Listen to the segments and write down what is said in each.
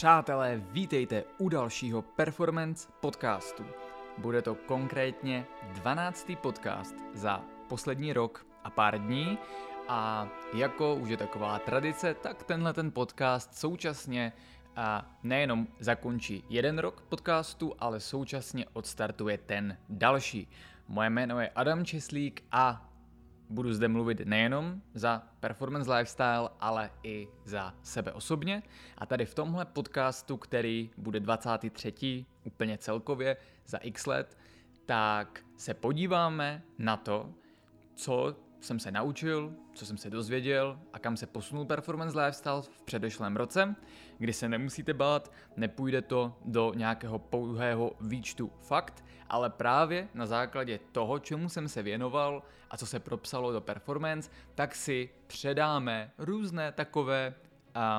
Přátelé, vítejte u dalšího Performance podcastu. Bude to konkrétně 12. podcast za poslední rok a pár dní a jako už je taková tradice, tak tenhle ten podcast současně a nejenom zakončí jeden rok podcastu, ale současně odstartuje ten další. Moje jméno je Adam Česlík a budu zde mluvit nejenom za performance lifestyle, ale i za sebe osobně. A tady v tomhle podcastu, který bude 23. úplně celkově za x let, tak se podíváme na to, co jsem se naučil, co jsem se dozvěděl a kam se posunul performance lifestyle v předešlém roce, kdy se nemusíte bát, nepůjde to do nějakého pouhého výčtu fakt, ale právě na základě toho, čemu jsem se věnoval a co se propsalo do performance, tak si předáme různé takové,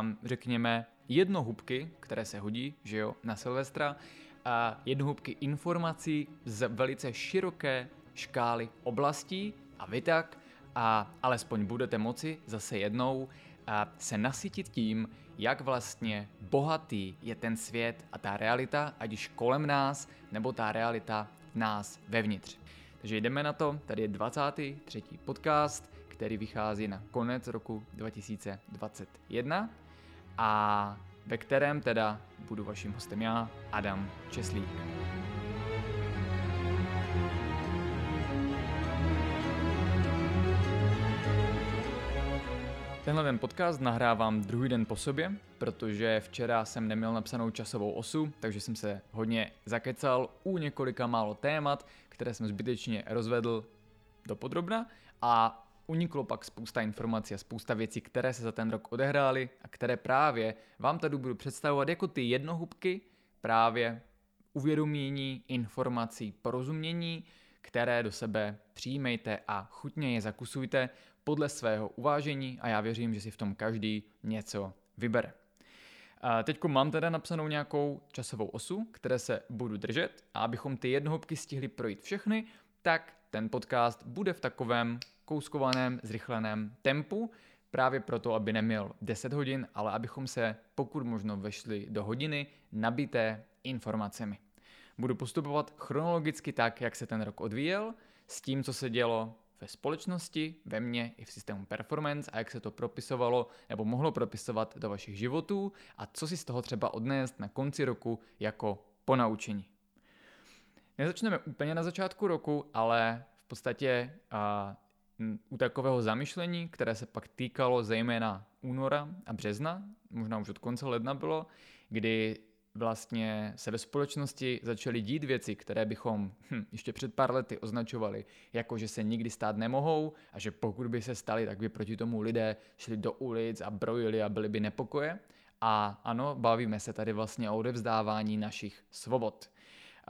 um, řekněme, jednohubky, které se hodí, že jo, na Silvestra, a jednohubky informací z velice široké škály oblastí a vy tak a alespoň budete moci zase jednou a se nasytit tím, jak vlastně bohatý je ten svět a ta realita, ať už kolem nás, nebo ta realita nás vevnitř. Takže jdeme na to, tady je 23. podcast, který vychází na konec roku 2021 a ve kterém teda budu vaším hostem já, Adam Česlík. Tenhle ten podcast nahrávám druhý den po sobě, protože včera jsem neměl napsanou časovou osu, takže jsem se hodně zakecal u několika málo témat, které jsem zbytečně rozvedl do podrobna a uniklo pak spousta informací a spousta věcí, které se za ten rok odehrály a které právě vám tady budu představovat jako ty jednohubky právě uvědomění, informací, porozumění, které do sebe přijmejte a chutně je zakusujte podle svého uvážení a já věřím, že si v tom každý něco vybere. Teď mám teda napsanou nějakou časovou osu, které se budu držet a abychom ty jednohubky stihli projít všechny, tak ten podcast bude v takovém kouskovaném, zrychleném tempu, právě proto, aby neměl 10 hodin, ale abychom se pokud možno vešli do hodiny nabité informacemi. Budu postupovat chronologicky tak, jak se ten rok odvíjel, s tím, co se dělo ve společnosti, ve mně i v systému performance a jak se to propisovalo nebo mohlo propisovat do vašich životů a co si z toho třeba odnést na konci roku jako ponaučení. Nezačneme úplně na začátku roku, ale v podstatě a, u takového zamyšlení, které se pak týkalo zejména února a března, možná už od konce ledna bylo, kdy vlastně se ve společnosti začaly dít věci, které bychom hm, ještě před pár lety označovali jako, že se nikdy stát nemohou a že pokud by se staly, tak by proti tomu lidé šli do ulic a brojili a byli by nepokoje. A ano, bavíme se tady vlastně o odevzdávání našich svobod.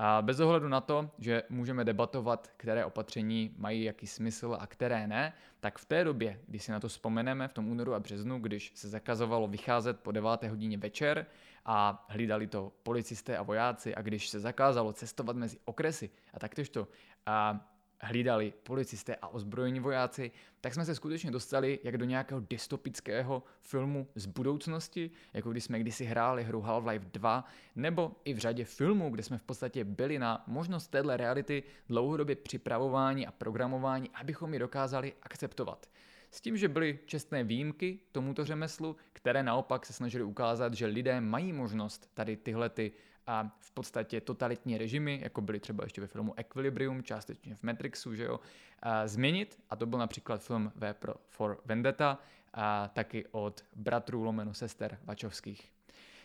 A bez ohledu na to, že můžeme debatovat, které opatření mají jaký smysl a které ne, tak v té době, když si na to vzpomeneme v tom únoru a březnu, když se zakazovalo vycházet po 9. hodině večer a hlídali to policisté a vojáci a když se zakázalo cestovat mezi okresy a taktéž to a hlídali policisté a ozbrojení vojáci, tak jsme se skutečně dostali jak do nějakého dystopického filmu z budoucnosti, jako když jsme kdysi hráli hru Half-Life 2, nebo i v řadě filmů, kde jsme v podstatě byli na možnost téhle reality dlouhodobě připravování a programování, abychom ji dokázali akceptovat. S tím, že byly čestné výjimky tomuto řemeslu, které naopak se snažili ukázat, že lidé mají možnost tady tyhle ty a v podstatě totalitní režimy, jako byly třeba ještě ve filmu Equilibrium, částečně v Matrixu, že jo, a změnit. A to byl například film V for Vendetta, a taky od bratrů lomeno sester Vačovských.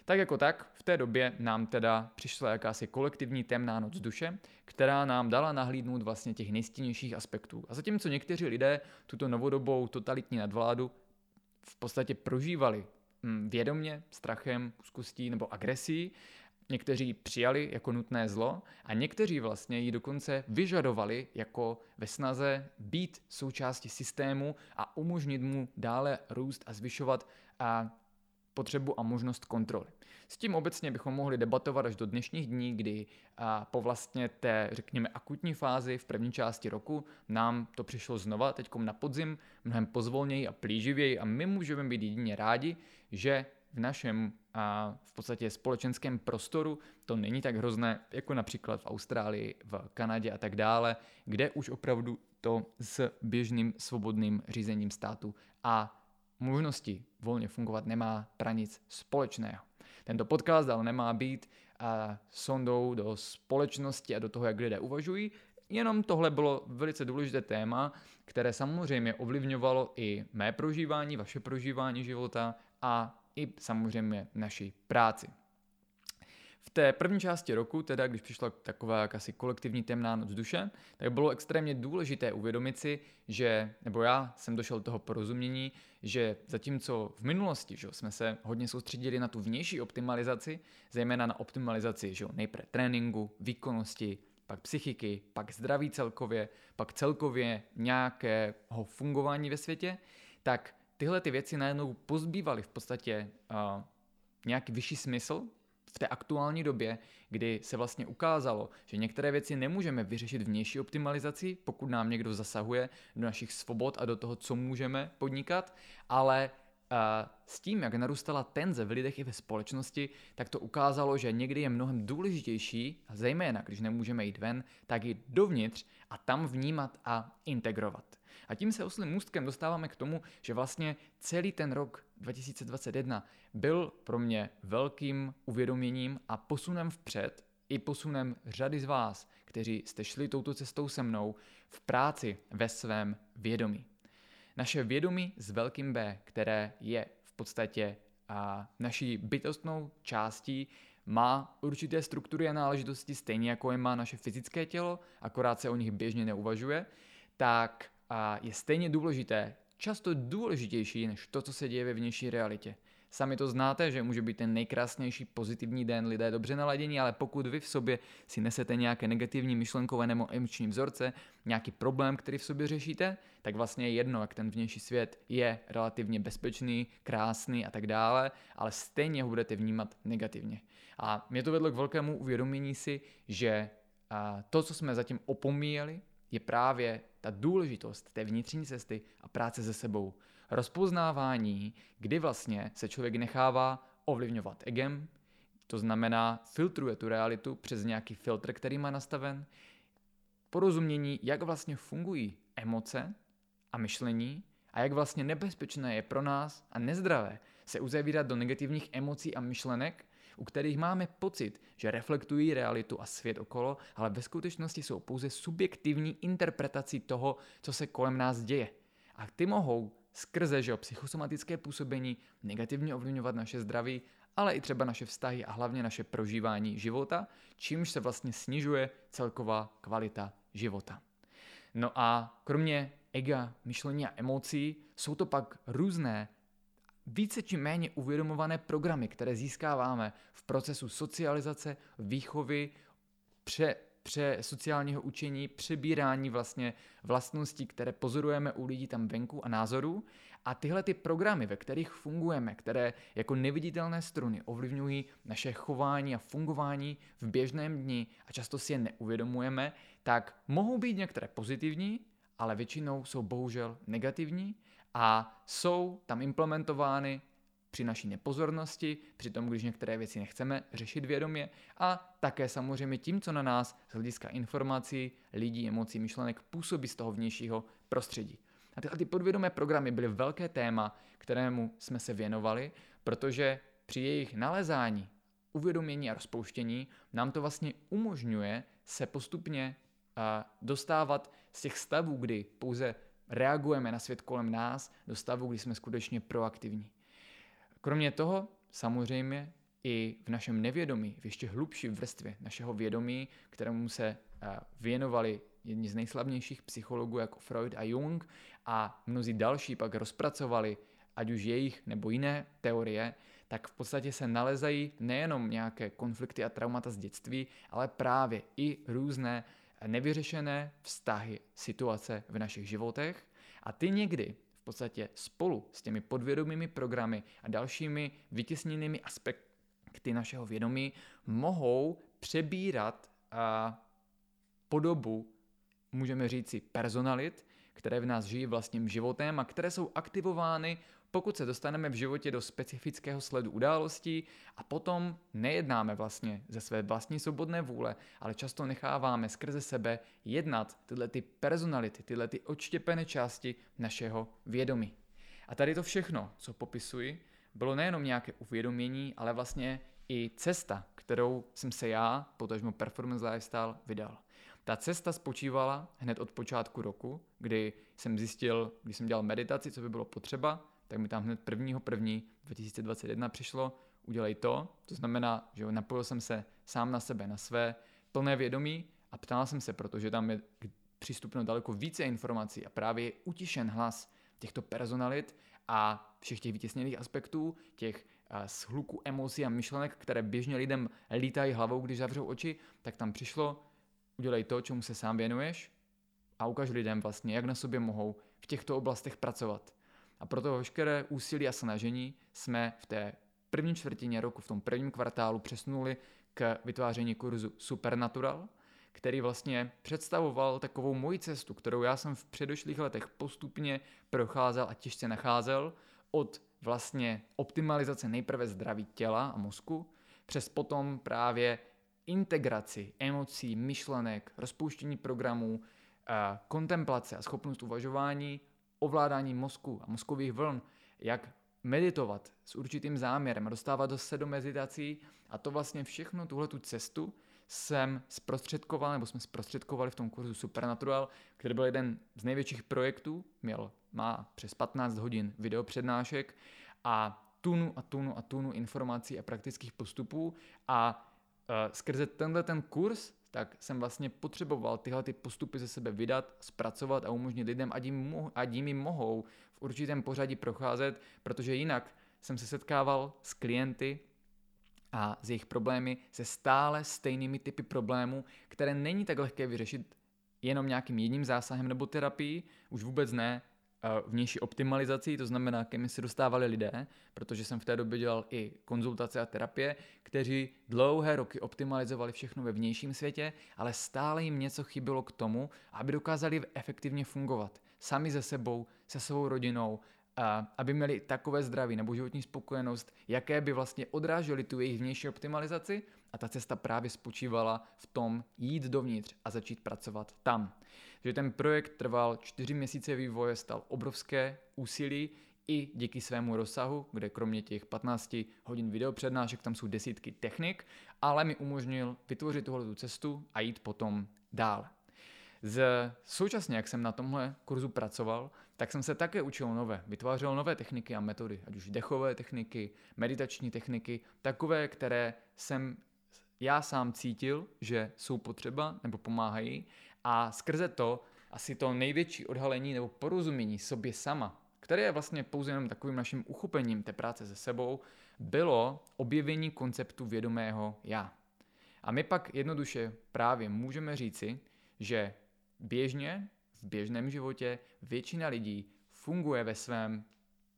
Tak jako tak, v té době nám teda přišla jakási kolektivní temná noc duše, která nám dala nahlídnout vlastně těch nejstěnějších aspektů. A zatímco někteří lidé tuto novodobou totalitní nadvládu v podstatě prožívali hm, vědomě, strachem, úzkostí nebo agresí, Někteří přijali jako nutné zlo a někteří vlastně ji dokonce vyžadovali jako ve snaze být součástí systému a umožnit mu dále růst a zvyšovat a potřebu a možnost kontroly. S tím obecně bychom mohli debatovat až do dnešních dní, kdy a po vlastně té, řekněme, akutní fázi v první části roku nám to přišlo znova, teď na podzim, mnohem pozvolněji a plíživěji a my můžeme být jedině rádi, že v našem a v podstatě společenském prostoru to není tak hrozné, jako například v Austrálii, v Kanadě a tak dále, kde už opravdu to s běžným svobodným řízením státu a možnosti volně fungovat nemá pra nic společného. Tento podcast ale nemá být a sondou do společnosti a do toho, jak lidé uvažují, Jenom tohle bylo velice důležité téma, které samozřejmě ovlivňovalo i mé prožívání, vaše prožívání života a i samozřejmě naší práci. V té první části roku, teda když přišla taková jakási kolektivní temná noc duše, tak bylo extrémně důležité uvědomit si, že, nebo já jsem došel do toho porozumění, že zatímco v minulosti že jsme se hodně soustředili na tu vnější optimalizaci, zejména na optimalizaci že nejprve tréninku, výkonnosti, pak psychiky, pak zdraví celkově, pak celkově nějakého fungování ve světě, tak tyhle ty věci najednou pozbývaly v podstatě uh, nějaký vyšší smysl v té aktuální době, kdy se vlastně ukázalo, že některé věci nemůžeme vyřešit vnější optimalizací, pokud nám někdo zasahuje do našich svobod a do toho, co můžeme podnikat, ale s tím, jak narůstala tenze v lidech i ve společnosti, tak to ukázalo, že někdy je mnohem důležitější, zejména když nemůžeme jít ven, tak jít dovnitř a tam vnímat a integrovat. A tím se oslým můstkem dostáváme k tomu, že vlastně celý ten rok 2021 byl pro mě velkým uvědoměním a posunem vpřed, i posunem řady z vás, kteří jste šli touto cestou se mnou v práci ve svém vědomí. Naše vědomí s velkým B, které je v podstatě a naší bytostnou částí, má určité struktury a náležitosti, stejně jako je má naše fyzické tělo, akorát se o nich běžně neuvažuje, tak a je stejně důležité, často důležitější než to, co se děje ve vnější realitě. Sami to znáte, že může být ten nejkrásnější pozitivní den, lidé dobře naladění, ale pokud vy v sobě si nesete nějaké negativní myšlenkové nebo emoční vzorce, nějaký problém, který v sobě řešíte, tak vlastně je jedno, jak ten vnější svět je relativně bezpečný, krásný a tak dále, ale stejně ho budete vnímat negativně. A mě to vedlo k velkému uvědomění si, že to, co jsme zatím opomíjeli, je právě ta důležitost té vnitřní cesty a práce se sebou. Rozpoznávání, kdy vlastně se člověk nechává ovlivňovat egem, to znamená filtruje tu realitu přes nějaký filtr, který má nastaven, porozumění, jak vlastně fungují emoce a myšlení a jak vlastně nebezpečné je pro nás a nezdravé se uzavírat do negativních emocí a myšlenek, u kterých máme pocit, že reflektují realitu a svět okolo, ale ve skutečnosti jsou pouze subjektivní interpretací toho, co se kolem nás děje. A ty mohou skrze že psychosomatické působení negativně ovlivňovat naše zdraví, ale i třeba naše vztahy a hlavně naše prožívání života, čímž se vlastně snižuje celková kvalita života. No a kromě ega, myšlení a emocí jsou to pak různé více či méně uvědomované programy, které získáváme v procesu socializace, výchovy, pře pře sociálního učení, přebírání vlastně vlastností, které pozorujeme u lidí tam venku a názorů. A tyhle ty programy, ve kterých fungujeme, které jako neviditelné struny ovlivňují naše chování a fungování v běžném dni a často si je neuvědomujeme, tak mohou být některé pozitivní, ale většinou jsou bohužel negativní a jsou tam implementovány při naší nepozornosti, při tom, když některé věci nechceme řešit vědomě a také samozřejmě tím, co na nás z hlediska informací, lidí, emocí, myšlenek působí z toho vnějšího prostředí. A tyhle ty podvědomé programy byly velké téma, kterému jsme se věnovali, protože při jejich nalezání, uvědomění a rozpouštění nám to vlastně umožňuje se postupně dostávat z těch stavů, kdy pouze reagujeme na svět kolem nás, do stavu, kdy jsme skutečně proaktivní. Kromě toho, samozřejmě, i v našem nevědomí, v ještě hlubší vrstvě našeho vědomí, kterému se eh, věnovali jedni z nejslavnějších psychologů jako Freud a Jung a mnozí další pak rozpracovali ať už jejich nebo jiné teorie, tak v podstatě se nalezají nejenom nějaké konflikty a traumata z dětství, ale právě i různé nevyřešené vztahy, situace v našich životech. A ty někdy podstatě spolu s těmi podvědomými programy a dalšími vytěsněnými aspekty našeho vědomí mohou přebírat a, podobu, můžeme říci, personalit, které v nás žijí vlastním životem a které jsou aktivovány pokud se dostaneme v životě do specifického sledu událostí a potom nejednáme vlastně ze své vlastní svobodné vůle, ale často necháváme skrze sebe jednat tyhle ty personality, tyhle ty odštěpené části našeho vědomí. A tady to všechno, co popisuji, bylo nejenom nějaké uvědomění, ale vlastně i cesta, kterou jsem se já, potažmo Performance Lifestyle, vydal. Ta cesta spočívala hned od počátku roku, kdy jsem zjistil, když jsem dělal meditaci, co by bylo potřeba, tak mi tam hned 1. 1. 2021 přišlo, udělej to. To znamená, že napojil jsem se sám na sebe, na své plné vědomí a ptal jsem se, protože tam je přístupno daleko více informací a právě je utišen hlas těchto personalit a všech těch vytěsněných aspektů, těch shluku emocí a myšlenek, které běžně lidem lítají hlavou, když zavřou oči, tak tam přišlo, udělej to, čemu se sám věnuješ a ukaž lidem vlastně, jak na sobě mohou v těchto oblastech pracovat. A proto veškeré úsilí a snažení jsme v té první čtvrtině roku, v tom prvním kvartálu přesunuli k vytváření kurzu Supernatural, který vlastně představoval takovou moji cestu, kterou já jsem v předošlých letech postupně procházel a těžce nacházel od vlastně optimalizace nejprve zdraví těla a mozku, přes potom právě integraci emocí, myšlenek, rozpouštění programů, kontemplace a schopnost uvažování, ovládání mozku a mozkových vln, jak meditovat s určitým záměrem, dostávat se do meditací. A to vlastně všechno, tuhle tu cestu jsem zprostředkoval, nebo jsme zprostředkovali v tom kurzu Supernatural, který byl jeden z největších projektů, měl, má přes 15 hodin videopřednášek a tunu a tunu a tunu informací a praktických postupů. A uh, skrze tenhle ten kurz tak jsem vlastně potřeboval tyhle ty postupy ze sebe vydat, zpracovat a umožnit lidem, ať jim, mo- jim mohou v určitém pořadí procházet, protože jinak jsem se setkával s klienty, a z jejich problémy se stále stejnými typy problémů, které není tak lehké vyřešit jenom nějakým jedním zásahem nebo terapii, už vůbec ne vnější optimalizací, to znamená, ke mi se dostávali lidé, protože jsem v té době dělal i konzultace a terapie, kteří dlouhé roky optimalizovali všechno ve vnějším světě, ale stále jim něco chybilo k tomu, aby dokázali efektivně fungovat. Sami ze sebou, se svou rodinou a aby měli takové zdraví nebo životní spokojenost, jaké by vlastně odrážely tu jejich vnější optimalizaci a ta cesta právě spočívala v tom jít dovnitř a začít pracovat tam. Že ten projekt trval čtyři měsíce vývoje, stal obrovské úsilí i díky svému rozsahu, kde kromě těch 15 hodin videopřednášek tam jsou desítky technik, ale mi umožnil vytvořit tuhle cestu a jít potom dál. Z, současně, jak jsem na tomhle kurzu pracoval, tak jsem se také učil nové, vytvářel nové techniky a metody, ať už dechové techniky, meditační techniky, takové, které jsem já sám cítil, že jsou potřeba nebo pomáhají a skrze to asi to největší odhalení nebo porozumění sobě sama, které je vlastně pouze jenom takovým naším uchopením té práce se sebou, bylo objevení konceptu vědomého já. A my pak jednoduše právě můžeme říci, že běžně v běžném životě většina lidí funguje ve svém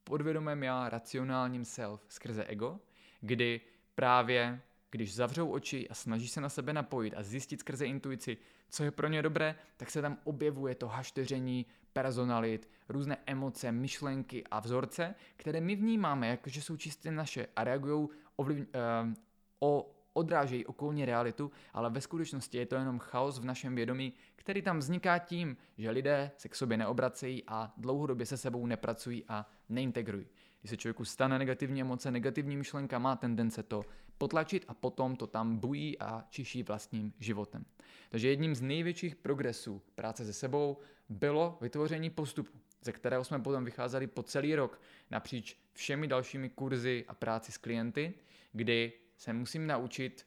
podvědomém já, racionálním self skrze ego, kdy právě když zavřou oči a snaží se na sebe napojit a zjistit skrze intuici, co je pro ně dobré, tak se tam objevuje to hašteření personalit, různé emoce, myšlenky a vzorce, které my vnímáme, jako že jsou čistě naše a reagují ovliv, uh, o odrážejí okolní realitu, ale ve skutečnosti je to jenom chaos v našem vědomí, který tam vzniká tím, že lidé se k sobě neobracejí a dlouhodobě se sebou nepracují a neintegrují. Když se člověku stane negativní emoce, negativní myšlenka, má tendence to potlačit a potom to tam bují a čiší vlastním životem. Takže jedním z největších progresů práce se sebou bylo vytvoření postupu, ze kterého jsme potom vycházeli po celý rok napříč všemi dalšími kurzy a práci s klienty, kdy se musím naučit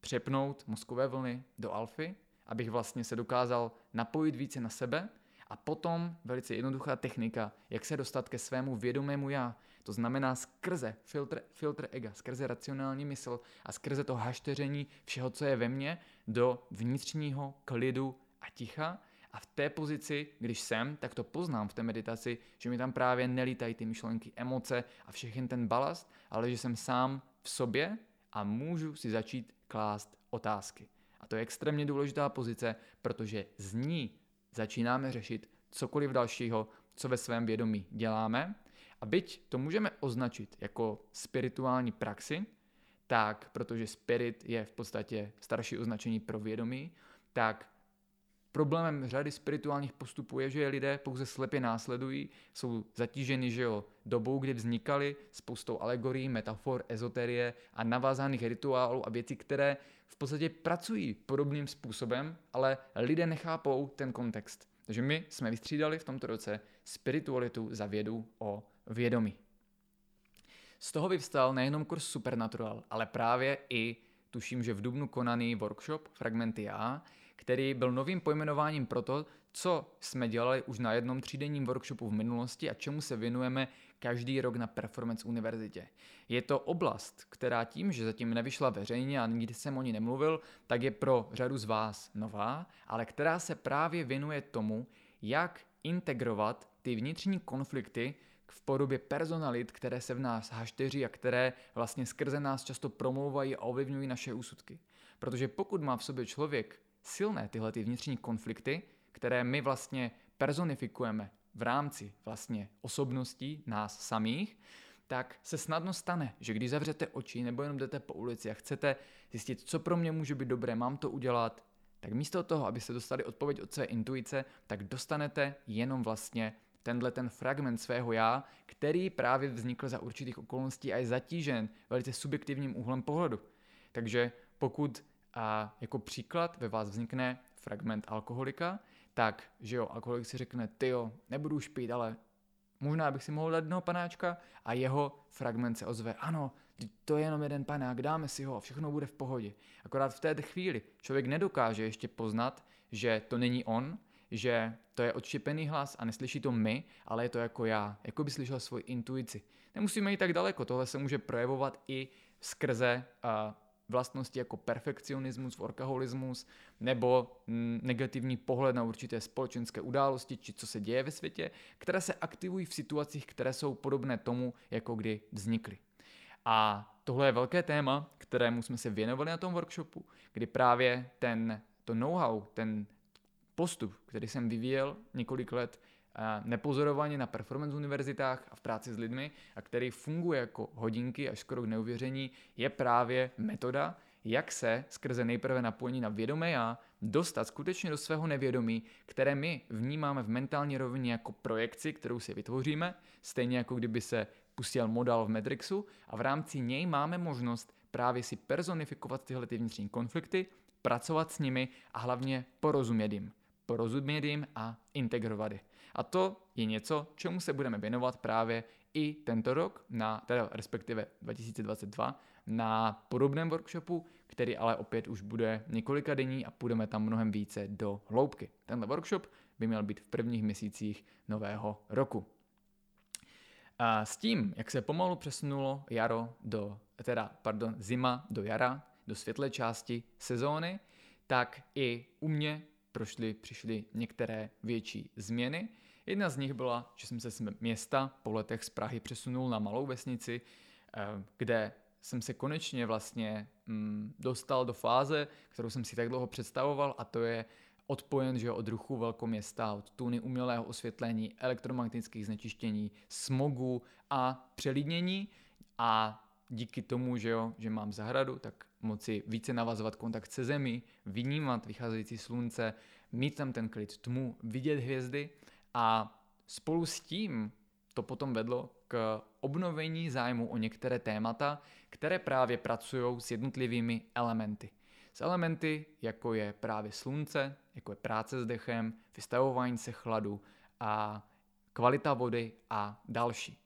přepnout mozkové vlny do alfy, abych vlastně se dokázal napojit více na sebe a potom velice jednoduchá technika, jak se dostat ke svému vědomému já. To znamená skrze filtr, filtr ega, skrze racionální mysl a skrze to hašteření všeho, co je ve mně, do vnitřního klidu a ticha. A v té pozici, když jsem, tak to poznám v té meditaci, že mi tam právě nelítají ty myšlenky, emoce a všechny ten balast, ale že jsem sám v sobě a můžu si začít klást otázky. A to je extrémně důležitá pozice, protože z ní začínáme řešit cokoliv dalšího, co ve svém vědomí děláme. A byť to můžeme označit jako spirituální praxi, tak protože spirit je v podstatě starší označení pro vědomí, tak Problémem řady spirituálních postupů je, že je lidé pouze slepě následují, jsou zatíženi že jo, dobou, kdy vznikaly spoustou alegorií, metafor, ezoterie a navázaných rituálů a věcí, které v podstatě pracují podobným způsobem, ale lidé nechápou ten kontext. Takže my jsme vystřídali v tomto roce spiritualitu za vědu o vědomí. Z toho vyvstal nejenom kurz Supernatural, ale právě i tuším, že v Dubnu konaný workshop Fragmenty A, který byl novým pojmenováním pro to, co jsme dělali už na jednom třídenním workshopu v minulosti a čemu se věnujeme každý rok na Performance univerzitě. Je to oblast, která tím, že zatím nevyšla veřejně a nikdy jsem o ní nemluvil, tak je pro řadu z vás nová, ale která se právě věnuje tomu, jak integrovat ty vnitřní konflikty v podobě personalit, které se v nás hašteří a které vlastně skrze nás často promlouvají a ovlivňují naše úsudky. Protože pokud má v sobě člověk silné tyhle ty vnitřní konflikty, které my vlastně personifikujeme v rámci vlastně osobností nás samých, tak se snadno stane, že když zavřete oči nebo jenom jdete po ulici a chcete zjistit, co pro mě může být dobré, mám to udělat, tak místo toho, abyste dostali odpověď od své intuice, tak dostanete jenom vlastně tenhle ten fragment svého já, který právě vznikl za určitých okolností a je zatížen velice subjektivním úhlem pohledu. Takže pokud a jako příklad ve vás vznikne fragment alkoholika, tak, že jo, alkoholik si řekne, ty jo, nebudu už pít, ale možná bych si mohl dát jednoho panáčka a jeho fragment se ozve, ano, to je jenom jeden panák, dáme si ho a všechno bude v pohodě. Akorát v té chvíli člověk nedokáže ještě poznat, že to není on, že to je odštěpený hlas a neslyší to my, ale je to jako já, jako by slyšel svoji intuici. Nemusíme jít tak daleko, tohle se může projevovat i skrze uh, vlastnosti jako perfekcionismus, workaholismus nebo negativní pohled na určité společenské události či co se děje ve světě, které se aktivují v situacích, které jsou podobné tomu, jako kdy vznikly. A tohle je velké téma, kterému jsme se věnovali na tom workshopu, kdy právě ten, to know-how, ten postup, který jsem vyvíjel několik let, nepozorovaně na performance univerzitách a v práci s lidmi a který funguje jako hodinky až skoro k neuvěření, je právě metoda, jak se skrze nejprve napojení na vědomé já dostat skutečně do svého nevědomí, které my vnímáme v mentální rovině jako projekci, kterou si vytvoříme, stejně jako kdyby se pustil model v Matrixu a v rámci něj máme možnost právě si personifikovat tyhle ty vnitřní konflikty, pracovat s nimi a hlavně porozumět jim. Porozumět jim a integrovat je. A to je něco, čemu se budeme věnovat právě i tento rok, na, teda respektive 2022, na podobném workshopu, který ale opět už bude několika denní a půjdeme tam mnohem více do hloubky. Tenhle workshop by měl být v prvních měsících nového roku. A s tím, jak se pomalu přesunulo jaro do, teda, pardon, zima do jara, do světlé části sezóny, tak i u mě prošly, přišly některé větší změny. Jedna z nich byla, že jsem se z města po letech z Prahy přesunul na malou vesnici, eh, kde jsem se konečně vlastně mm, dostal do fáze, kterou jsem si tak dlouho představoval a to je odpojen že od ruchu velkoměsta, od tuny umělého osvětlení, elektromagnetických znečištění, smogu a přelidnění. A díky tomu, že, jo, že mám zahradu, tak moci více navazovat kontakt se zemí, vnímat vycházející slunce, mít tam ten klid tmu, vidět hvězdy a spolu s tím to potom vedlo k obnovení zájmu o některé témata, které právě pracují s jednotlivými elementy. S elementy, jako je právě slunce, jako je práce s dechem, vystavování se chladu a kvalita vody a další.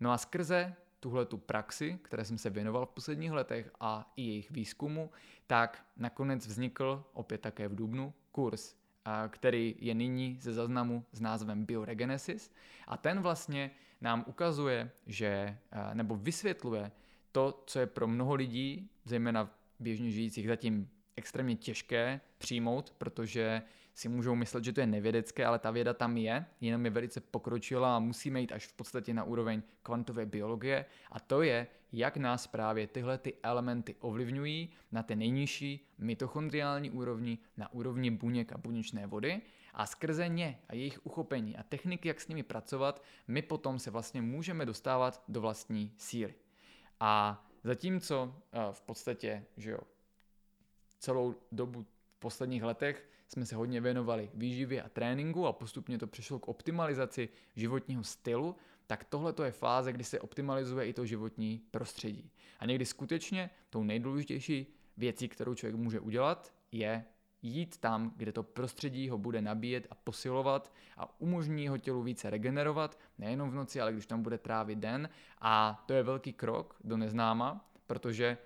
No a skrze tuhle tu praxi, které jsem se věnoval v posledních letech a i jejich výzkumu, tak nakonec vznikl opět také v Dubnu kurz, který je nyní ze zaznamu s názvem Bioregenesis. A ten vlastně nám ukazuje, že, nebo vysvětluje to, co je pro mnoho lidí, zejména běžně žijících, zatím extrémně těžké přijmout, protože si můžou myslet, že to je nevědecké, ale ta věda tam je, jenom je velice pokročila a musíme jít až v podstatě na úroveň kvantové biologie. A to je, jak nás právě tyhle ty elementy ovlivňují na té nejnižší mitochondriální úrovni, na úrovni buněk a buněčné vody a skrze ně a jejich uchopení a techniky, jak s nimi pracovat, my potom se vlastně můžeme dostávat do vlastní síly. A zatímco eh, v podstatě, že jo, celou dobu v posledních letech jsme se hodně věnovali výživě a tréninku a postupně to přešlo k optimalizaci životního stylu, tak tohle je fáze, kdy se optimalizuje i to životní prostředí. A někdy skutečně tou nejdůležitější věcí, kterou člověk může udělat, je jít tam, kde to prostředí ho bude nabíjet a posilovat a umožní jeho tělu více regenerovat, nejenom v noci, ale když tam bude trávit den. A to je velký krok do neznáma, protože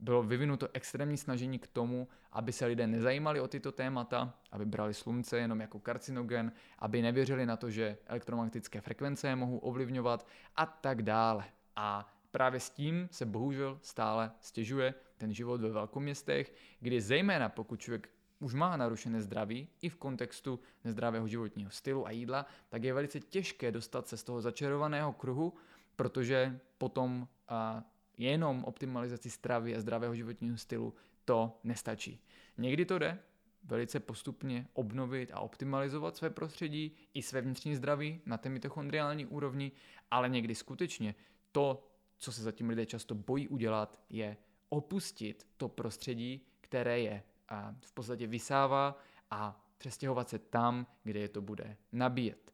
bylo vyvinuto extrémní snažení k tomu, aby se lidé nezajímali o tyto témata, aby brali slunce jenom jako karcinogen, aby nevěřili na to, že elektromagnetické frekvence je mohou ovlivňovat a tak dále. A právě s tím se bohužel stále stěžuje ten život ve velkoměstech, kdy zejména pokud člověk už má narušené zdraví i v kontextu nezdravého životního stylu a jídla, tak je velice těžké dostat se z toho začarovaného kruhu, protože potom a, jenom optimalizaci stravy a zdravého životního stylu to nestačí. Někdy to jde velice postupně obnovit a optimalizovat své prostředí i své vnitřní zdraví na té mitochondriální úrovni, ale někdy skutečně to, co se zatím lidé často bojí udělat, je opustit to prostředí, které je a v podstatě vysává a přestěhovat se tam, kde je to bude nabíjet.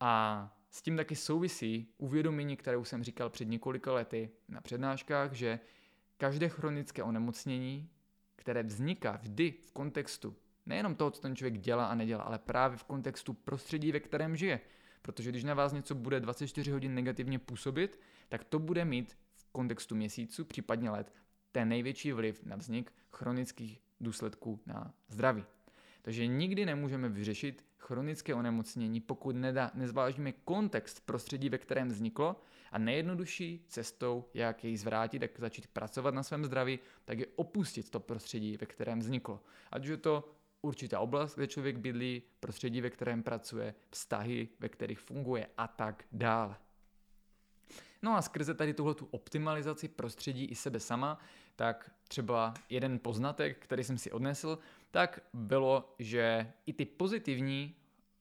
A s tím taky souvisí uvědomění, které už jsem říkal před několika lety na přednáškách, že každé chronické onemocnění, které vzniká vždy v kontextu nejenom toho, co ten člověk dělá a nedělá, ale právě v kontextu prostředí, ve kterém žije. Protože když na vás něco bude 24 hodin negativně působit, tak to bude mít v kontextu měsíců, případně let, ten největší vliv na vznik chronických důsledků na zdraví. Takže nikdy nemůžeme vyřešit chronické onemocnění, pokud nedá, nezvážíme kontext prostředí, ve kterém vzniklo a nejjednodušší cestou, jak jej zvrátit, jak začít pracovat na svém zdraví, tak je opustit to prostředí, ve kterém vzniklo. Ať už je to určitá oblast, kde člověk bydlí, prostředí, ve kterém pracuje, vztahy, ve kterých funguje a tak dále. No a skrze tady tuhle tu optimalizaci prostředí i sebe sama, tak třeba jeden poznatek, který jsem si odnesl, tak bylo, že i ty pozitivní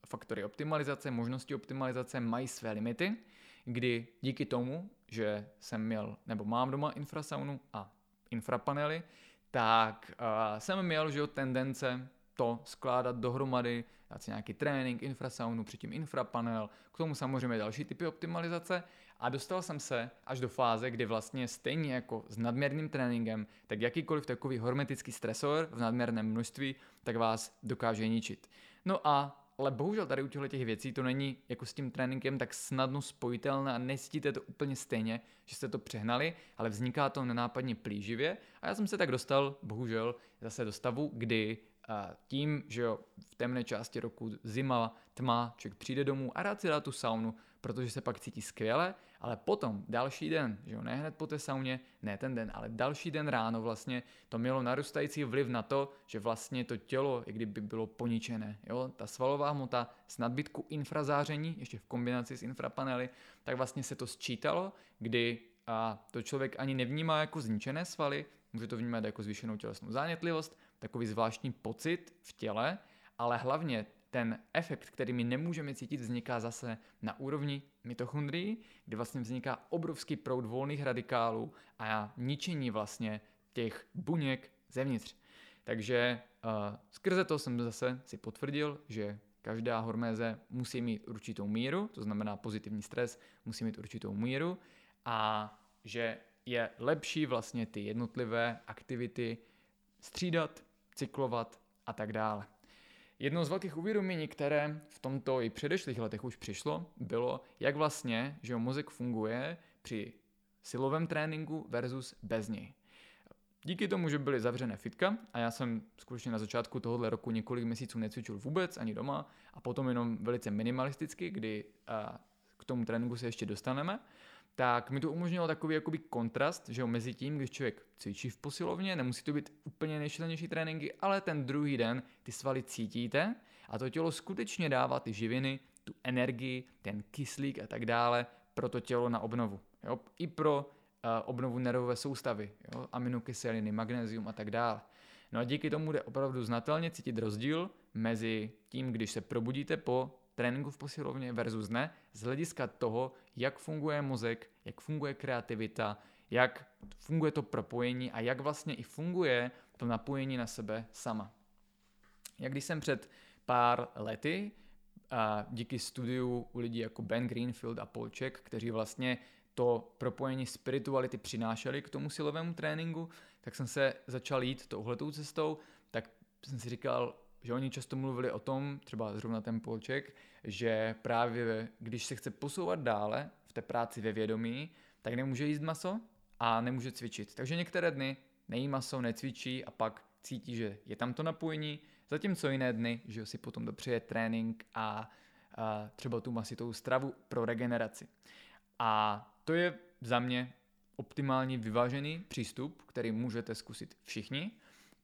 faktory optimalizace, možnosti optimalizace mají své limity, kdy díky tomu, že jsem měl nebo mám doma infrasaunu a infrapanely, tak uh, jsem měl že tendence to skládat dohromady, dát si nějaký trénink, infrasaunu, předtím infrapanel, k tomu samozřejmě další typy optimalizace a dostal jsem se až do fáze, kdy vlastně stejně jako s nadměrným tréninkem, tak jakýkoliv takový hormetický stresor v nadměrném množství, tak vás dokáže ničit. No a ale bohužel tady u těch věcí to není jako s tím tréninkem tak snadno spojitelné a necítíte to úplně stejně, že jste to přehnali, ale vzniká to nenápadně plíživě a já jsem se tak dostal, bohužel, zase do stavu, kdy tím, že jo, v temné části roku zima, tma, člověk přijde domů a rád si dá tu saunu, protože se pak cítí skvěle, ale potom, další den, že jo, ne hned po té sauně, ne ten den, ale další den ráno vlastně, to mělo narůstající vliv na to, že vlastně to tělo, i kdyby bylo poničené, jo, ta svalová hmota s nadbytku infrazáření, ještě v kombinaci s infrapanely, tak vlastně se to sčítalo, kdy a to člověk ani nevnímá jako zničené svaly, může to vnímat jako zvýšenou tělesnou zánětlivost, takový zvláštní pocit v těle, ale hlavně ten efekt, který my nemůžeme cítit, vzniká zase na úrovni mitochondrií, kde vlastně vzniká obrovský proud volných radikálů a ničení vlastně těch buněk zevnitř. Takže uh, skrze to jsem zase si potvrdil, že každá horméze musí mít určitou míru, to znamená pozitivní stres musí mít určitou míru a že je lepší vlastně ty jednotlivé aktivity střídat, cyklovat a tak dále. Jedno z velkých uvědomění, které v tomto i předešlých letech už přišlo, bylo, jak vlastně že mozek funguje při silovém tréninku versus bez něj. Díky tomu, že byly zavřené fitka a já jsem skutečně na začátku tohohle roku několik měsíců necvičil vůbec ani doma a potom jenom velice minimalisticky, kdy k tomu tréninku se ještě dostaneme, tak mi to umožnilo takový jakoby kontrast, že jo, mezi tím, když člověk cvičí v posilovně, nemusí to být úplně nejšilnější tréninky, ale ten druhý den ty svaly cítíte a to tělo skutečně dává ty živiny, tu energii, ten kyslík a tak dále pro to tělo na obnovu. Jo? I pro uh, obnovu nervové soustavy, jo? aminokyseliny, magnézium a tak dále. No a díky tomu jde opravdu znatelně cítit rozdíl mezi tím, když se probudíte po tréninku v posilovně versus ne, z hlediska toho, jak funguje mozek, jak funguje kreativita, jak funguje to propojení a jak vlastně i funguje to napojení na sebe sama. Jak když jsem před pár lety a díky studiu u lidí jako Ben Greenfield a Polček, kteří vlastně to propojení spirituality přinášeli k tomu silovému tréninku, tak jsem se začal jít touhletou cestou, tak jsem si říkal, že oni často mluvili o tom, třeba zrovna ten Polček, že právě když se chce posouvat dále v té práci ve vědomí, tak nemůže jíst maso a nemůže cvičit. Takže některé dny nejí maso, necvičí a pak cítí, že je tam to napojení, zatímco jiné dny, že si potom dopřeje trénink a, a třeba tu masitou stravu pro regeneraci. A to je za mě optimální vyvážený přístup, který můžete zkusit všichni,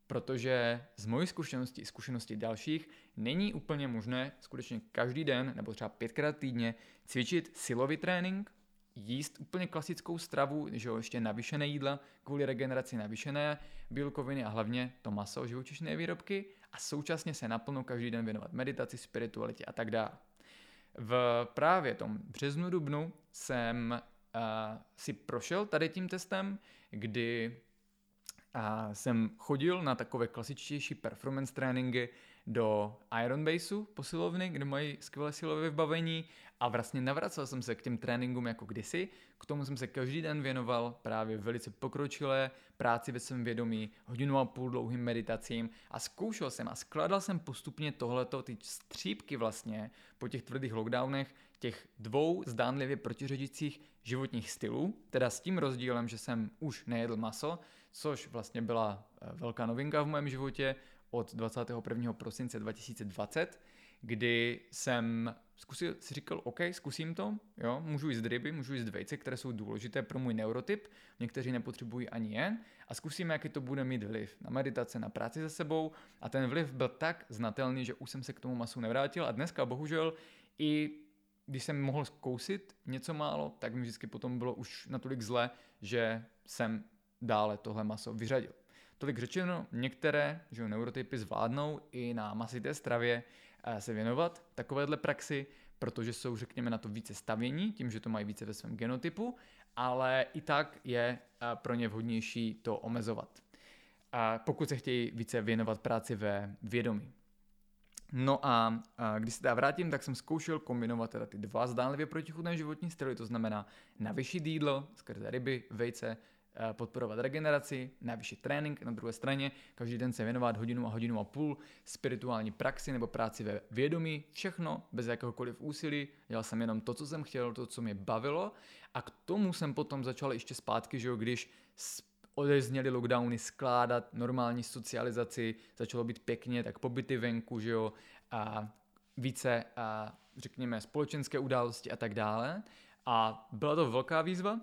protože z mojí zkušenosti i zkušenosti dalších není úplně možné skutečně každý den nebo třeba pětkrát týdně cvičit silový trénink, jíst úplně klasickou stravu, že jo, ještě navýšené jídla, kvůli regeneraci navýšené bílkoviny a hlavně to maso, živočišné výrobky a současně se naplno každý den věnovat meditaci, spiritualitě a tak dále. V právě tom březnu, dubnu jsem uh, si prošel tady tím testem, kdy uh, jsem chodil na takové klasičtější performance tréninky, do Iron Baseu posilovny, kde mají skvělé silové vybavení a vlastně navracel jsem se k těm tréninkům jako kdysi. K tomu jsem se každý den věnoval právě velice pokročilé práci ve svém vědomí, hodinu a půl dlouhým meditacím a zkoušel jsem a skladal jsem postupně tohleto, ty střípky vlastně po těch tvrdých lockdownech, těch dvou zdánlivě protiřečících životních stylů, teda s tím rozdílem, že jsem už nejedl maso, což vlastně byla eh, velká novinka v mém životě, od 21. prosince 2020, kdy jsem zkusil, si říkal, OK, zkusím to, jo, můžu jíst ryby, můžu jíst vejce, které jsou důležité pro můj neurotyp, někteří nepotřebují ani jen a zkusíme, jaký to bude mít vliv na meditace, na práci se sebou a ten vliv byl tak znatelný, že už jsem se k tomu masu nevrátil a dneska bohužel i když jsem mohl zkousit něco málo, tak mi vždycky potom bylo už natolik zle, že jsem dále tohle maso vyřadil. Tolik řečeno, některé že neurotypy zvládnou i na masité stravě eh, se věnovat takovéhle praxi, protože jsou, řekněme, na to více stavění, tím, že to mají více ve svém genotypu, ale i tak je eh, pro ně vhodnější to omezovat. Pokud se chtějí více věnovat práci ve vědomí. No a, a když se teda vrátím, tak jsem zkoušel kombinovat teda ty dva zdánlivě protichudné životní styly, to znamená navyšit jídlo skrze ryby, vejce, Eh, podporovat regeneraci, navýšit trénink, na druhé straně každý den se věnovat hodinu a hodinu a půl spirituální praxi nebo práci ve vědomí, všechno bez jakéhokoliv úsilí, dělal jsem jenom to, co jsem chtěl, to, co mě bavilo. A k tomu jsem potom začal ještě zpátky, že jo, když odezněly lockdowny skládat normální socializaci, začalo být pěkně, tak pobyty venku, že jo, a více, a řekněme, společenské události a tak dále. A byla to velká výzva,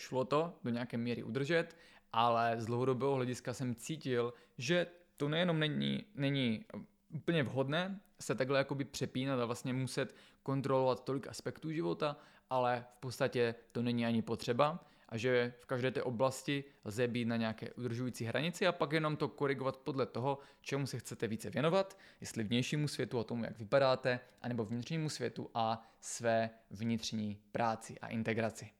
šlo to do nějaké míry udržet, ale z dlouhodobého hlediska jsem cítil, že to nejenom není, není úplně vhodné se takhle jakoby přepínat a vlastně muset kontrolovat tolik aspektů života, ale v podstatě to není ani potřeba a že v každé té oblasti lze být na nějaké udržující hranici a pak jenom to korigovat podle toho, čemu se chcete více věnovat, jestli vnějšímu světu a tomu, jak vypadáte, anebo vnitřnímu světu a své vnitřní práci a integraci.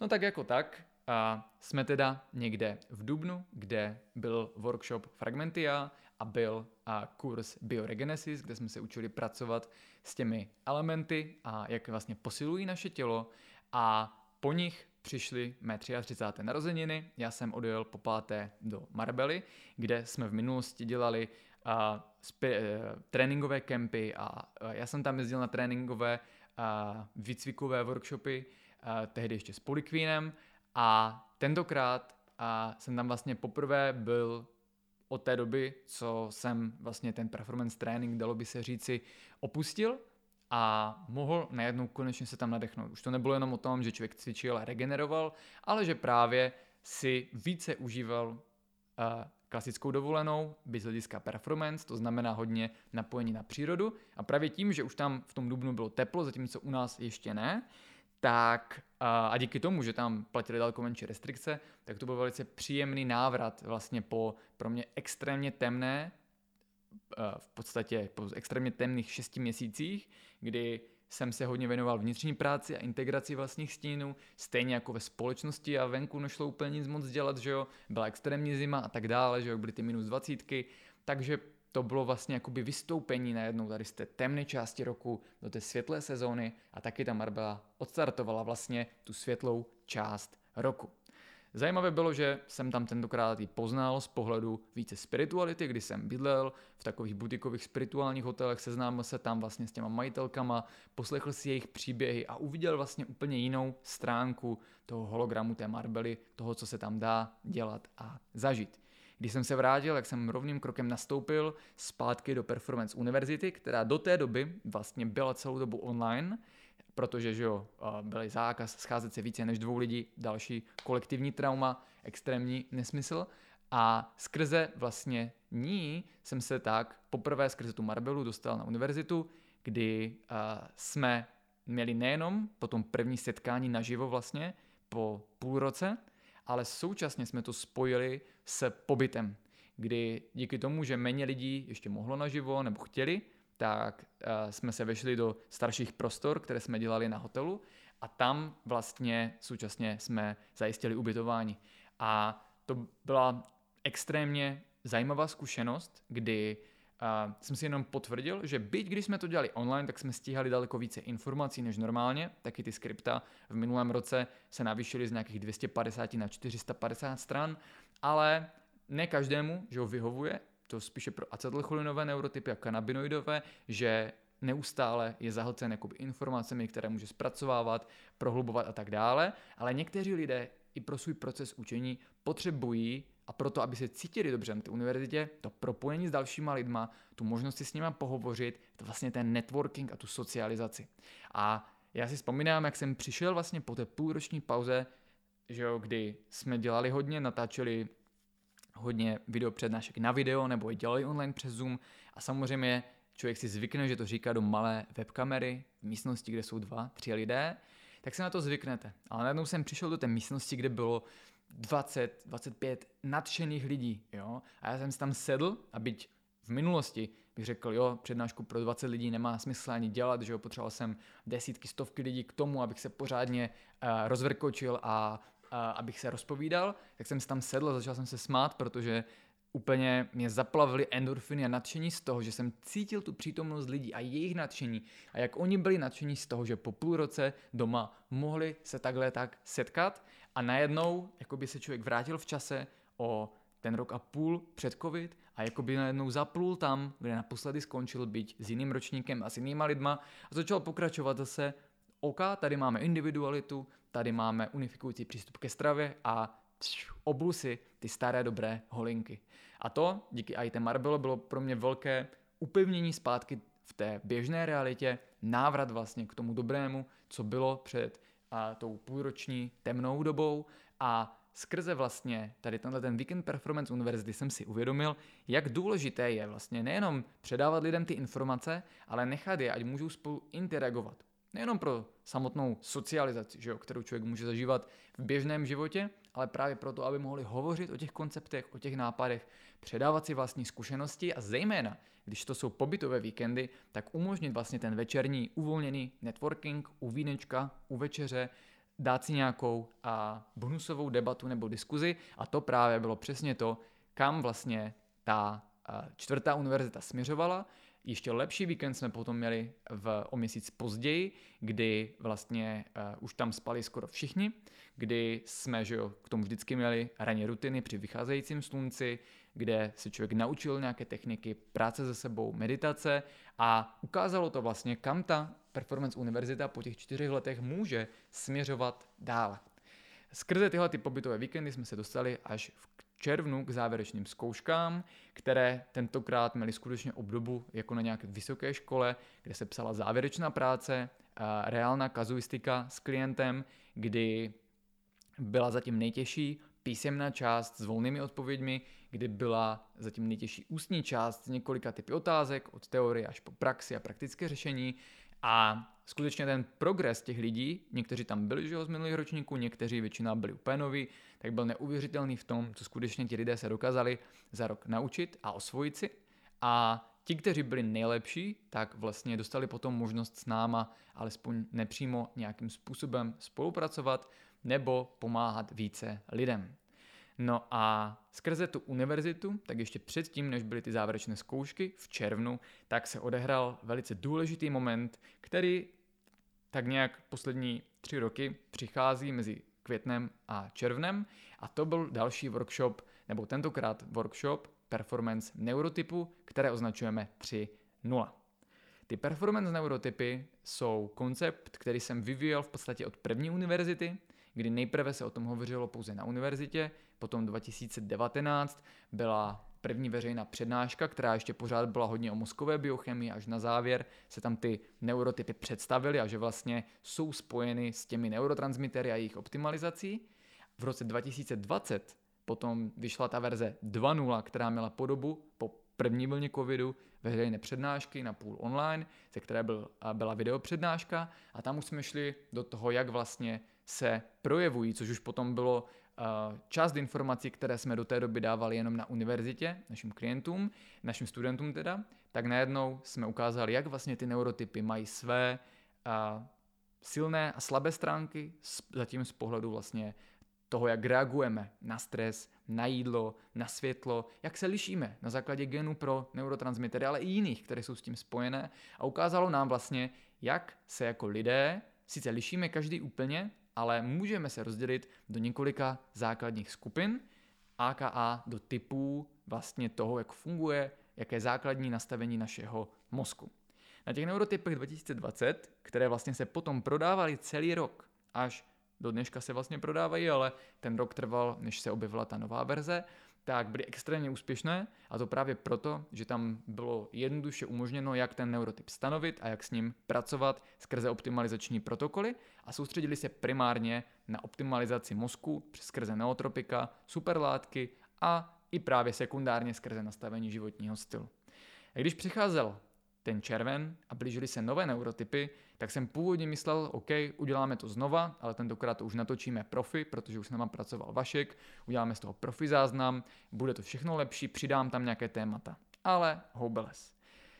No tak jako tak, a jsme teda někde v Dubnu, kde byl workshop Fragmentia a byl a kurz Bioregenesis, kde jsme se učili pracovat s těmi elementy a jak vlastně posilují naše tělo a po nich přišly mé 33. narozeniny, já jsem odjel po páté do Marbely, kde jsme v minulosti dělali a, spi, a, e, tréninkové kempy a, a já jsem tam jezdil na tréninkové a, výcvikové workshopy, tehdy ještě s Polikvínem a tentokrát a jsem tam vlastně poprvé byl od té doby, co jsem vlastně ten performance training, dalo by se říci, opustil a mohl najednou konečně se tam nadechnout. Už to nebylo jenom o tom, že člověk cvičil a regeneroval, ale že právě si více užíval uh, klasickou dovolenou, bez hlediska performance, to znamená hodně napojení na přírodu. A právě tím, že už tam v tom dubnu bylo teplo, zatímco u nás ještě ne, tak a díky tomu, že tam platily daleko menší restrikce, tak to byl velice příjemný návrat vlastně po pro mě extrémně temné, v podstatě po extrémně temných šesti měsících, kdy jsem se hodně věnoval vnitřní práci a integraci vlastních stínů, stejně jako ve společnosti a venku nešlo úplně nic moc dělat, že jo, byla extrémní zima a tak dále, že jo, byly ty minus dvacítky, takže to bylo vlastně jakoby vystoupení najednou tady z té temné části roku do té světlé sezóny a taky ta Marbella odstartovala vlastně tu světlou část roku. Zajímavé bylo, že jsem tam tentokrát i poznal z pohledu více spirituality, kdy jsem bydlel v takových butikových spirituálních hotelech, seznámil se tam vlastně s těma majitelkama, poslechl si jejich příběhy a uviděl vlastně úplně jinou stránku toho hologramu té Marbely, toho, co se tam dá dělat a zažít. Když jsem se vrátil, jak jsem rovným krokem nastoupil zpátky do Performance Univerzity, která do té doby vlastně byla celou dobu online, protože že jo, byl zákaz scházet se více než dvou lidí, další kolektivní trauma, extrémní nesmysl. A skrze vlastně ní jsem se tak poprvé skrze tu Marbelu dostal na univerzitu, kdy jsme měli nejenom po tom první setkání naživo vlastně po půl roce, ale současně jsme to spojili s pobytem, kdy díky tomu, že méně lidí ještě mohlo naživo nebo chtěli, tak uh, jsme se vešli do starších prostor, které jsme dělali na hotelu a tam vlastně současně jsme zajistili ubytování. A to byla extrémně zajímavá zkušenost, kdy uh, jsem si jenom potvrdil, že byť když jsme to dělali online, tak jsme stíhali daleko více informací než normálně, taky ty skripta v minulém roce se navýšily z nějakých 250 na 450 stran, ale ne každému, že ho vyhovuje. To spíše pro acetylcholinové neurotypy a kanabinoidové, že neustále je zahlcen jakoby informacemi, které může zpracovávat, prohlubovat a tak dále, ale někteří lidé i pro svůj proces učení potřebují a proto, aby se cítili dobře na té univerzitě, to propojení s dalšíma lidma, tu možnost si s nimi pohovořit, to vlastně ten networking a tu socializaci. A já si vzpomínám, jak jsem přišel vlastně po té půlroční pauze, že jo, kdy jsme dělali hodně, natáčeli hodně video přednášek na video nebo i dělají online přes Zoom a samozřejmě člověk si zvykne, že to říká do malé webkamery v místnosti, kde jsou dva, tři lidé, tak se na to zvyknete. Ale najednou jsem přišel do té místnosti, kde bylo 20, 25 nadšených lidí, jo, a já jsem si tam sedl a byť v minulosti bych řekl, jo, přednášku pro 20 lidí nemá smysl ani dělat, že jo, potřeboval jsem desítky, stovky lidí k tomu, abych se pořádně uh, rozvrkočil a abych se rozpovídal, tak jsem si tam sedl a začal jsem se smát, protože úplně mě zaplavily endorfiny a nadšení z toho, že jsem cítil tu přítomnost lidí a jejich nadšení a jak oni byli nadšení z toho, že po půl roce doma mohli se takhle tak setkat a najednou jako by se člověk vrátil v čase o ten rok a půl před covid a jako by najednou zaplul tam, kde naposledy skončil být s jiným ročníkem a s jinýma lidma a začal pokračovat zase. OK, tady máme individualitu, tady máme unifikující přístup ke stravě a obul si ty staré dobré holinky. A to díky IT Marbelo bylo pro mě velké upevnění zpátky v té běžné realitě, návrat vlastně k tomu dobrému, co bylo před a, tou půlroční temnou dobou a skrze vlastně tady tenhle ten Weekend Performance Univerzity jsem si uvědomil, jak důležité je vlastně nejenom předávat lidem ty informace, ale nechat je, ať můžou spolu interagovat. Nejenom pro samotnou socializaci, že jo, kterou člověk může zažívat v běžném životě, ale právě proto, aby mohli hovořit o těch konceptech, o těch nápadech, předávat si vlastní zkušenosti a zejména, když to jsou pobytové víkendy, tak umožnit vlastně ten večerní uvolněný networking u vínečka, u večeře, dát si nějakou a bonusovou debatu nebo diskuzi. A to právě bylo přesně to, kam vlastně ta čtvrtá univerzita směřovala ještě lepší víkend jsme potom měli v, o měsíc později, kdy vlastně uh, už tam spali skoro všichni, kdy jsme že jo, k tomu vždycky měli ranní rutiny při vycházejícím slunci, kde se člověk naučil nějaké techniky, práce se sebou, meditace a ukázalo to vlastně, kam ta Performance Univerzita po těch čtyřech letech může směřovat dále. Skrze tyhle ty pobytové víkendy jsme se dostali až v červnu k závěrečným zkouškám, které tentokrát měly skutečně obdobu jako na nějaké vysoké škole, kde se psala závěrečná práce, reálná kazuistika s klientem, kdy byla zatím nejtěžší písemná část s volnými odpověďmi, kdy byla zatím nejtěžší ústní část s několika typy otázek, od teorie až po praxi a praktické řešení. A skutečně ten progres těch lidí, někteří tam byli že z minulých ročníků, někteří většina byli úplně noví, tak byl neuvěřitelný v tom, co skutečně ti lidé se dokázali za rok naučit a osvojit si. A ti, kteří byli nejlepší, tak vlastně dostali potom možnost s náma alespoň nepřímo nějakým způsobem spolupracovat nebo pomáhat více lidem. No a skrze tu univerzitu, tak ještě předtím, než byly ty závěrečné zkoušky v červnu, tak se odehrál velice důležitý moment, který tak nějak poslední tři roky přichází mezi květnem a červnem a to byl další workshop, nebo tentokrát workshop performance neurotypu, které označujeme 3.0. Ty performance neurotypy jsou koncept, který jsem vyvíjel v podstatě od první univerzity, kdy nejprve se o tom hovořilo pouze na univerzitě, potom 2019 byla první veřejná přednáška, která ještě pořád byla hodně o mozkové biochemii, až na závěr se tam ty neurotypy představily a že vlastně jsou spojeny s těmi neurotransmitery a jejich optimalizací. V roce 2020 potom vyšla ta verze 2.0, která měla podobu po první vlně covidu veřejné přednášky na půl online, ze které byl, byla videopřednáška a tam už jsme šli do toho, jak vlastně se projevují, což už potom bylo část informací, které jsme do té doby dávali jenom na univerzitě, našim klientům, našim studentům teda, tak najednou jsme ukázali, jak vlastně ty neurotypy mají své silné a slabé stránky, zatím z pohledu vlastně toho, jak reagujeme na stres, na jídlo, na světlo, jak se lišíme na základě genů pro neurotransmitery, ale i jiných, které jsou s tím spojené. A ukázalo nám vlastně, jak se jako lidé sice lišíme každý úplně, ale můžeme se rozdělit do několika základních skupin, aka do typů vlastně toho, jak funguje, jaké základní nastavení našeho mozku. Na těch neurotypech 2020, které vlastně se potom prodávaly celý rok, až do dneška se vlastně prodávají, ale ten rok trval, než se objevila ta nová verze, tak byly extrémně úspěšné a to právě proto, že tam bylo jednoduše umožněno, jak ten neurotyp stanovit a jak s ním pracovat skrze optimalizační protokoly a soustředili se primárně na optimalizaci mozku skrze neotropika, superlátky a i právě sekundárně skrze nastavení životního stylu. A když přicházel ten červen a blížily se nové neurotypy, tak jsem původně myslel, OK, uděláme to znova, ale tentokrát to už natočíme profi, protože už s náma pracoval Vašek, uděláme z toho profi záznam, bude to všechno lepší, přidám tam nějaké témata. Ale houbeles.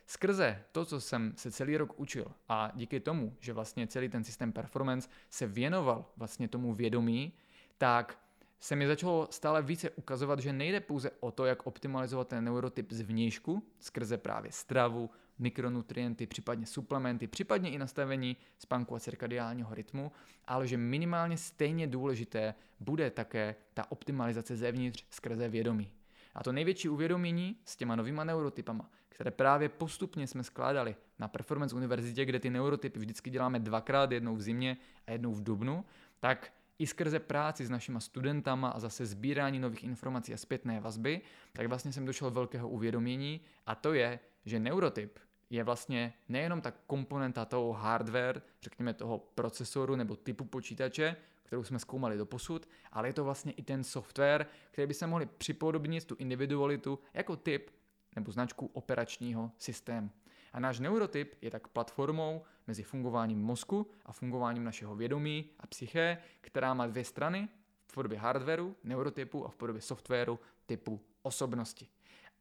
Skrze to, co jsem se celý rok učil a díky tomu, že vlastně celý ten systém performance se věnoval vlastně tomu vědomí, tak se mi začalo stále více ukazovat, že nejde pouze o to, jak optimalizovat ten neurotyp zvnějšku, skrze právě stravu, mikronutrienty, případně suplementy, případně i nastavení spánku a cirkadiálního rytmu, ale že minimálně stejně důležité bude také ta optimalizace zevnitř skrze vědomí. A to největší uvědomění s těma novýma neurotypama, které právě postupně jsme skládali na Performance univerzitě, kde ty neurotypy vždycky děláme dvakrát, jednou v zimě a jednou v dubnu, tak i skrze práci s našima studentama a zase sbírání nových informací a zpětné vazby, tak vlastně jsem došel velkého uvědomění a to je, že neurotyp je vlastně nejenom ta komponenta toho hardware, řekněme toho procesoru nebo typu počítače, kterou jsme zkoumali do posud, ale je to vlastně i ten software, který by se mohli připodobnit tu individualitu jako typ nebo značku operačního systému. A náš neurotyp je tak platformou mezi fungováním mozku a fungováním našeho vědomí a psyché, která má dvě strany v podobě hardwareu, neurotypu a v podobě softwaru typu osobnosti.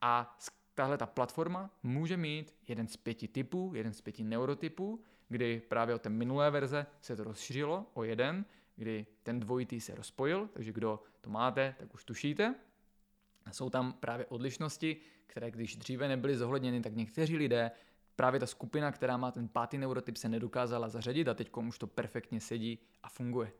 A tahle ta platforma může mít jeden z pěti typů, jeden z pěti neurotypů, kdy právě od té minulé verze se to rozšířilo o jeden, kdy ten dvojitý se rozpojil, takže kdo to máte, tak už tušíte. A jsou tam právě odlišnosti, které když dříve nebyly zohledněny, tak někteří lidé, právě ta skupina, která má ten pátý neurotyp, se nedokázala zařadit a teď už to perfektně sedí a funguje.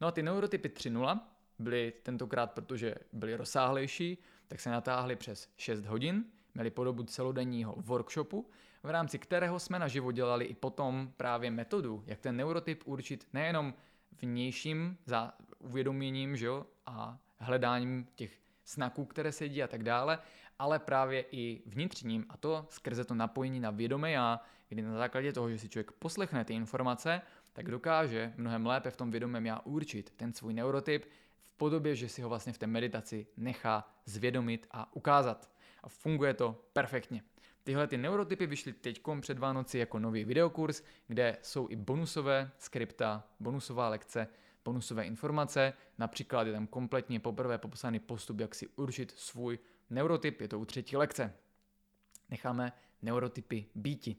No a ty neurotypy 3.0 byly tentokrát, protože byly rozsáhlejší, tak se natáhly přes 6 hodin, měli podobu celodenního workshopu, v rámci kterého jsme naživo dělali i potom právě metodu, jak ten neurotyp určit nejenom vnějším, za, uvědoměním že jo, a hledáním těch snaků, které se a tak dále, ale právě i vnitřním a to skrze to napojení na vědomé já, kdy na základě toho, že si člověk poslechne ty informace, tak dokáže mnohem lépe v tom vědomém já určit ten svůj neurotyp v podobě, že si ho vlastně v té meditaci nechá zvědomit a ukázat. A funguje to perfektně. Tyhle ty neurotypy vyšly teď před Vánoci jako nový videokurs, kde jsou i bonusové skripta, bonusová lekce, bonusové informace. Například je tam kompletně poprvé popsaný postup, jak si určit svůj neurotyp, je to u třetí lekce. Necháme neurotypy býti.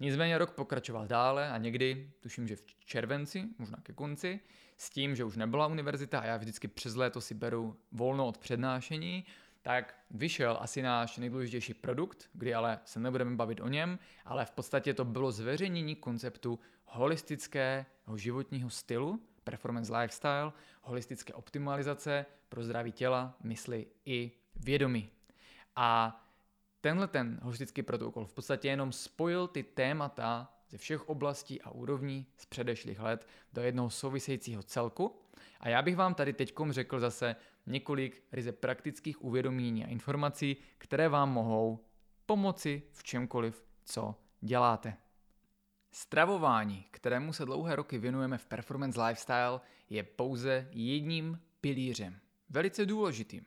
Nicméně rok pokračoval dále a někdy, tuším, že v červenci, možná ke konci, s tím, že už nebyla univerzita a já vždycky přes léto si beru volno od přednášení, tak vyšel asi náš nejdůležitější produkt, kdy ale se nebudeme bavit o něm, ale v podstatě to bylo zveřejnění konceptu holistického životního stylu, performance lifestyle, holistické optimalizace pro zdraví těla, mysli i vědomí. A tenhle ten holistický protokol v podstatě jenom spojil ty témata ze všech oblastí a úrovní z předešlých let do jednoho souvisejícího celku. A já bych vám tady teď řekl zase několik ryze praktických uvědomění a informací, které vám mohou pomoci v čemkoliv, co děláte. Stravování, kterému se dlouhé roky věnujeme v Performance Lifestyle, je pouze jedním pilířem. Velice důležitým.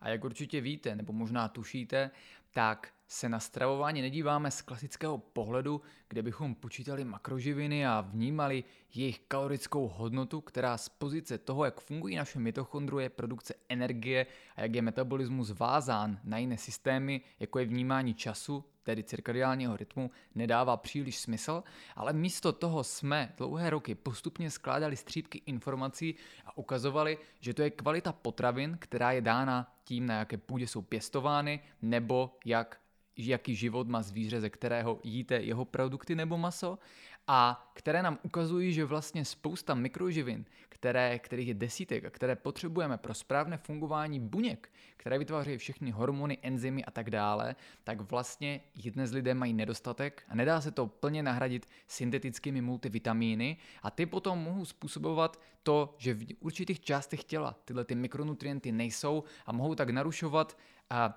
A jak určitě víte, nebo možná tušíte, tak se na stravování nedíváme z klasického pohledu, kde bychom počítali makroživiny a vnímali jejich kalorickou hodnotu, která z pozice toho, jak fungují naše mitochondrie, produkce energie a jak je metabolismus vázán na jiné systémy, jako je vnímání času, tedy cirkadiálního rytmu, nedává příliš smysl, ale místo toho jsme dlouhé roky postupně skládali střípky informací a ukazovali, že to je kvalita potravin, která je dána tím, na jaké půdě jsou pěstovány, nebo jak jaký život má zvíře, ze kterého jíte jeho produkty nebo maso a které nám ukazují, že vlastně spousta mikroživin, které, kterých je desítek a které potřebujeme pro správné fungování buněk, které vytvářejí všechny hormony, enzymy a tak dále, tak vlastně jich dnes lidé mají nedostatek a nedá se to plně nahradit syntetickými multivitamíny a ty potom mohou způsobovat to, že v určitých částech těla tyhle ty mikronutrienty nejsou a mohou tak narušovat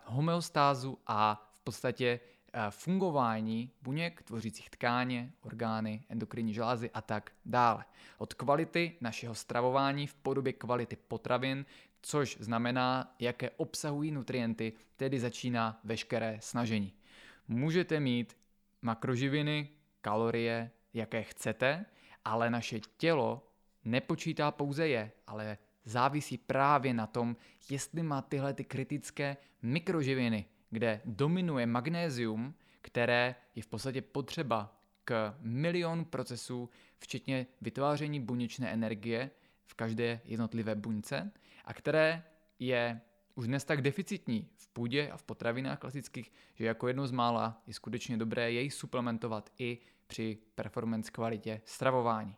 homeostázu a podstatě eh, fungování buněk tvořících tkáně, orgány, endokrinní žlázy a tak dále. Od kvality našeho stravování v podobě kvality potravin, což znamená, jaké obsahují nutrienty, tedy začíná veškeré snažení. Můžete mít makroživiny, kalorie, jaké chcete, ale naše tělo nepočítá pouze je, ale závisí právě na tom, jestli má tyhle ty kritické mikroživiny, kde dominuje magnézium, které je v podstatě potřeba k milionu procesů, včetně vytváření buněčné energie v každé jednotlivé buňce a které je už dnes tak deficitní v půdě a v potravinách klasických, že jako jedno z mála je skutečně dobré jej suplementovat i při performance kvalitě stravování.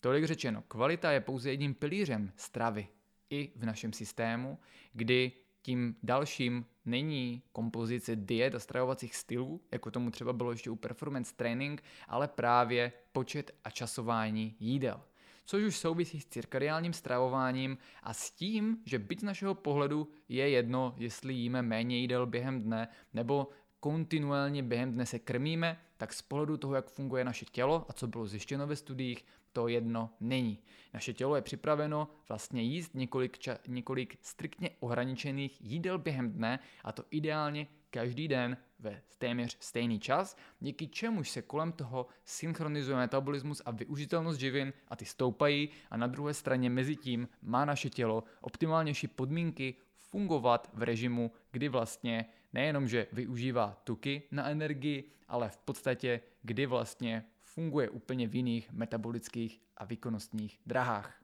Tolik řečeno, kvalita je pouze jedním pilířem stravy i v našem systému, kdy tím dalším není kompozice diet a stravovacích stylů, jako tomu třeba bylo ještě u performance training, ale právě počet a časování jídel. Což už souvisí s cirkadiálním stravováním a s tím, že byť z našeho pohledu je jedno, jestli jíme méně jídel během dne nebo kontinuálně během dne se krmíme, tak z pohledu toho, jak funguje naše tělo a co bylo zjištěno ve studiích, to jedno není. Naše tělo je připraveno vlastně jíst několik, ča- několik striktně ohraničených jídel během dne a to ideálně každý den ve téměř stejný čas, díky čemuž se kolem toho synchronizuje metabolismus a využitelnost živin a ty stoupají a na druhé straně mezi tím má naše tělo optimálnější podmínky fungovat v režimu, kdy vlastně nejenom, že využívá tuky na energii, ale v podstatě, kdy vlastně funguje úplně v jiných metabolických a výkonnostních drahách.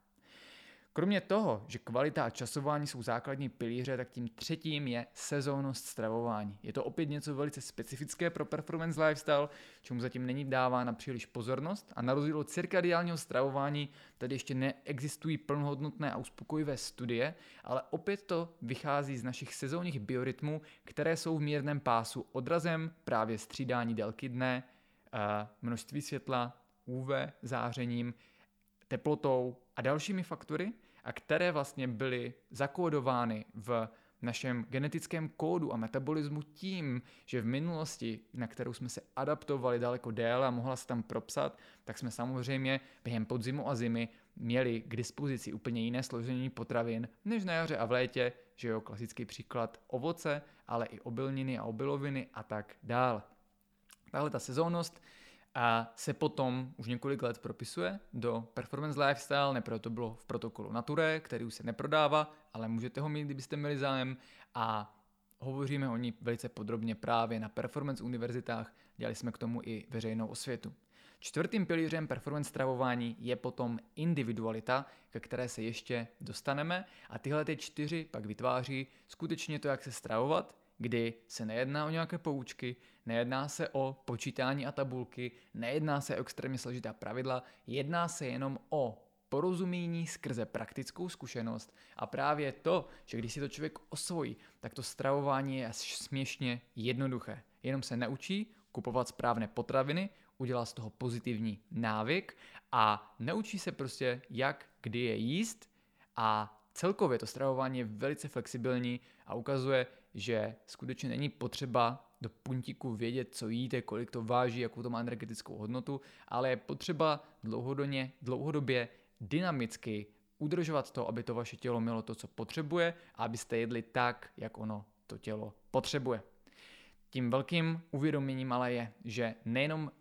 Kromě toho, že kvalita a časování jsou základní pilíře, tak tím třetím je sezónnost stravování. Je to opět něco velice specifické pro performance lifestyle, čemu zatím není dávána příliš pozornost a na rozdíl od cirkadiálního stravování tady ještě neexistují plnohodnotné a uspokojivé studie, ale opět to vychází z našich sezónních biorytmů, které jsou v mírném pásu odrazem právě střídání délky dne, množství světla, UV zářením, teplotou a dalšími faktory a které vlastně byly zakódovány v našem genetickém kódu a metabolismu tím, že v minulosti, na kterou jsme se adaptovali daleko déle a mohla se tam propsat, tak jsme samozřejmě během podzimu a zimy měli k dispozici úplně jiné složení potravin než na jaře a v létě, že jo, klasický příklad ovoce, ale i obilniny a obiloviny a tak dále. Tahle ta sezónnost a se potom už několik let propisuje do Performance Lifestyle, neproto to bylo v protokolu Nature, který už se neprodává, ale můžete ho mít, kdybyste měli zájem. A hovoříme o ní velice podrobně právě na Performance univerzitách, dělali jsme k tomu i veřejnou osvětu. Čtvrtým pilířem performance stravování je potom individualita, ke které se ještě dostaneme. A tyhle ty čtyři pak vytváří skutečně to, jak se stravovat, kdy se nejedná o nějaké poučky, nejedná se o počítání a tabulky, nejedná se o extrémně složitá pravidla, jedná se jenom o porozumění skrze praktickou zkušenost a právě to, že když si to člověk osvojí, tak to stravování je směšně jednoduché. Jenom se naučí kupovat správné potraviny, udělá z toho pozitivní návyk a naučí se prostě, jak kdy je jíst a celkově to stravování je velice flexibilní a ukazuje, že skutečně není potřeba do puntíku vědět, co jíte, kolik to váží, jakou to má energetickou hodnotu, ale je potřeba dlouhodobě, dlouhodobě dynamicky udržovat to, aby to vaše tělo mělo to, co potřebuje a abyste jedli tak, jak ono to tělo potřebuje. Tím velkým uvědoměním ale je, že nejenom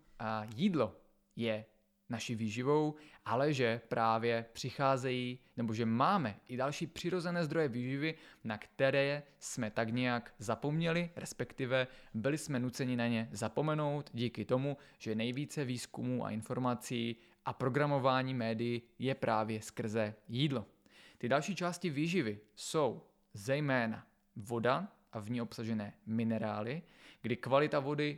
jídlo je naší výživou, ale že právě přicházejí, nebo že máme i další přirozené zdroje výživy, na které jsme tak nějak zapomněli, respektive byli jsme nuceni na ně zapomenout díky tomu, že nejvíce výzkumů a informací a programování médií je právě skrze jídlo. Ty další části výživy jsou zejména voda a v ní obsažené minerály, kdy kvalita vody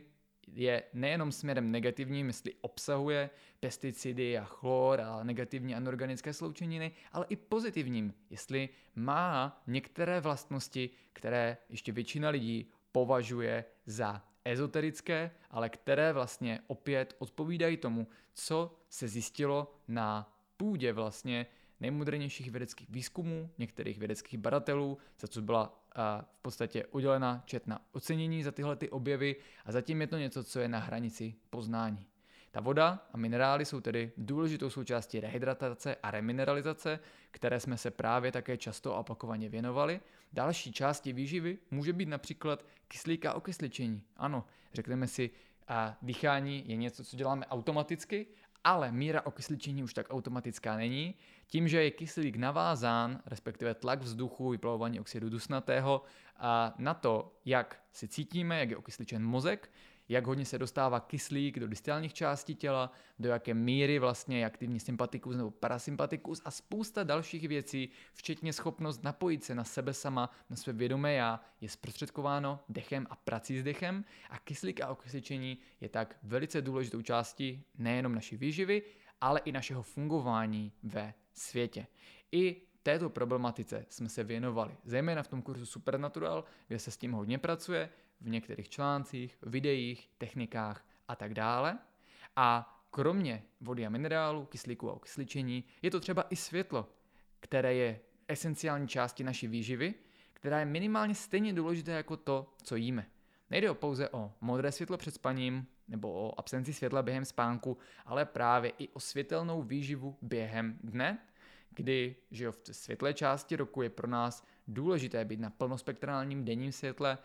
je nejenom směrem negativním, jestli obsahuje pesticidy a chlor a negativní anorganické sloučeniny, ale i pozitivním, jestli má některé vlastnosti, které ještě většina lidí považuje za ezoterické, ale které vlastně opět odpovídají tomu, co se zjistilo na půdě vlastně nejmodernějších vědeckých výzkumů, některých vědeckých badatelů, za co byla v podstatě udělena četná ocenění za tyhle ty objevy a zatím je to něco, co je na hranici poznání. Ta voda a minerály jsou tedy důležitou součástí rehydratace a remineralizace, které jsme se právě také často a opakovaně věnovali. Další části výživy může být například kyslík a okysličení. Ano, řekneme si, a dýchání je něco, co děláme automaticky, ale míra okysličení už tak automatická není. Tím, že je kyslík navázán, respektive tlak vzduchu, vyplavování oxidu dusnatého, a na to, jak si cítíme, jak je okysličen mozek, jak hodně se dostává kyslík do distální části těla, do jaké míry vlastně je aktivní sympatikus nebo parasympatikus a spousta dalších věcí, včetně schopnost napojit se na sebe sama, na své vědomé já, je zprostředkováno dechem a prací s dechem a kyslík a okysličení je tak velice důležitou částí nejenom naší výživy, ale i našeho fungování ve světě. I této problematice jsme se věnovali, zejména v tom kurzu Supernatural, kde se s tím hodně pracuje, v některých článcích, videích, technikách a tak dále. A kromě vody a minerálu, kyslíku a okysličení, je to třeba i světlo, které je esenciální části naší výživy, která je minimálně stejně důležité jako to, co jíme. Nejde o pouze o modré světlo před spaním nebo o absenci světla během spánku, ale právě i o světelnou výživu během dne, kdy že jo, v světlé části roku je pro nás důležité být na plnospektrálním denním světle,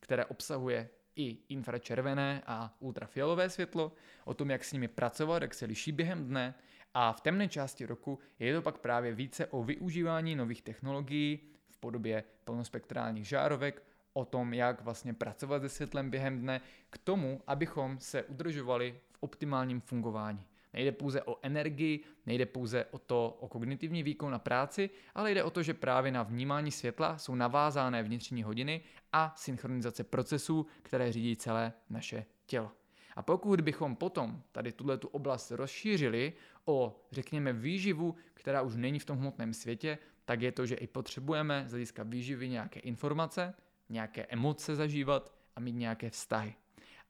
které obsahuje i infračervené a ultrafialové světlo, o tom, jak s nimi pracovat, jak se liší během dne. A v temné části roku je to pak právě více o využívání nových technologií v podobě plnospektrálních žárovek, o tom, jak vlastně pracovat se světlem během dne, k tomu, abychom se udržovali v optimálním fungování. Nejde pouze o energii, nejde pouze o to, o kognitivní výkon na práci, ale jde o to, že právě na vnímání světla jsou navázané vnitřní hodiny a synchronizace procesů, které řídí celé naše tělo. A pokud bychom potom tady tuhle tu oblast rozšířili o, řekněme, výživu, která už není v tom hmotném světě, tak je to, že i potřebujeme z hlediska výživy nějaké informace, nějaké emoce zažívat a mít nějaké vztahy.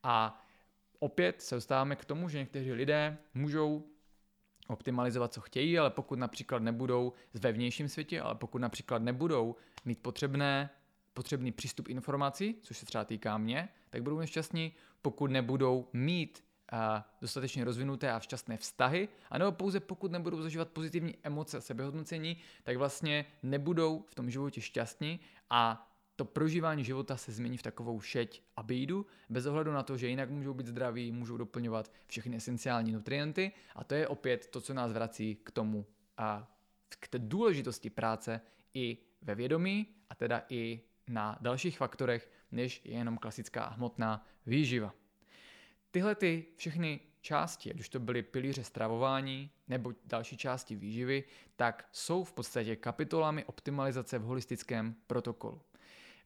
A opět se dostáváme k tomu, že někteří lidé můžou optimalizovat, co chtějí, ale pokud například nebudou ve vnějším světě, ale pokud například nebudou mít potřebné, potřebný přístup informací, což se třeba týká mě, tak budou nešťastní, pokud nebudou mít a dostatečně rozvinuté a šťastné vztahy, anebo pouze pokud nebudou zažívat pozitivní emoce a sebehodnocení, tak vlastně nebudou v tom životě šťastní a to prožívání života se změní v takovou šeť a bídu, bez ohledu na to, že jinak můžou být zdraví, můžou doplňovat všechny esenciální nutrienty a to je opět to, co nás vrací k tomu a k té důležitosti práce i ve vědomí a teda i na dalších faktorech, než je jenom klasická hmotná výživa. Tyhle ty všechny části, ať už to byly pilíře stravování nebo další části výživy, tak jsou v podstatě kapitolami optimalizace v holistickém protokolu.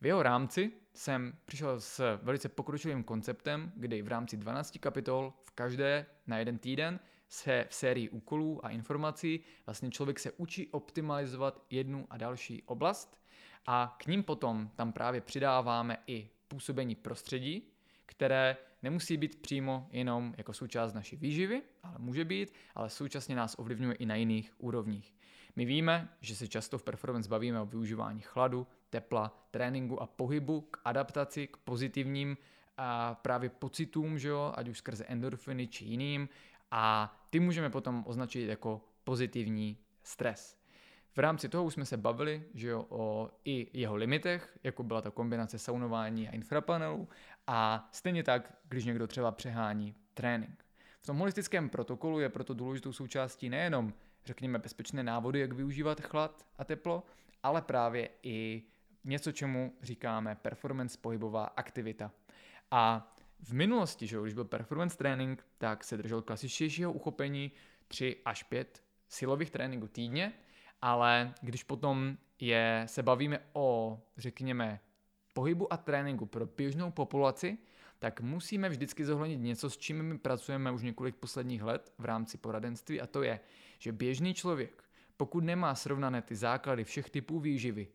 V jeho rámci jsem přišel s velice pokročilým konceptem, kdy v rámci 12 kapitol v každé na jeden týden se v sérii úkolů a informací vlastně člověk se učí optimalizovat jednu a další oblast a k ním potom tam právě přidáváme i působení prostředí, které nemusí být přímo jenom jako součást naší výživy, ale může být, ale současně nás ovlivňuje i na jiných úrovních. My víme, že se často v performance bavíme o využívání chladu, tepla, tréninku a pohybu k adaptaci, k pozitivním a právě pocitům, že jo, ať už skrze endorfiny či jiným a ty můžeme potom označit jako pozitivní stres. V rámci toho už jsme se bavili že jo, o i jeho limitech, jako byla ta kombinace saunování a infrapanelu a stejně tak, když někdo třeba přehání trénink. V tom holistickém protokolu je proto důležitou součástí nejenom, řekněme, bezpečné návody, jak využívat chlad a teplo, ale právě i něco, čemu říkáme performance pohybová aktivita. A v minulosti, že když byl performance trénink, tak se držel klasičtějšího uchopení 3 až 5 silových tréninků týdně, ale když potom je, se bavíme o, řekněme, pohybu a tréninku pro běžnou populaci, tak musíme vždycky zohlednit něco, s čím my pracujeme už několik posledních let v rámci poradenství a to je, že běžný člověk, pokud nemá srovnané ty základy všech typů výživy,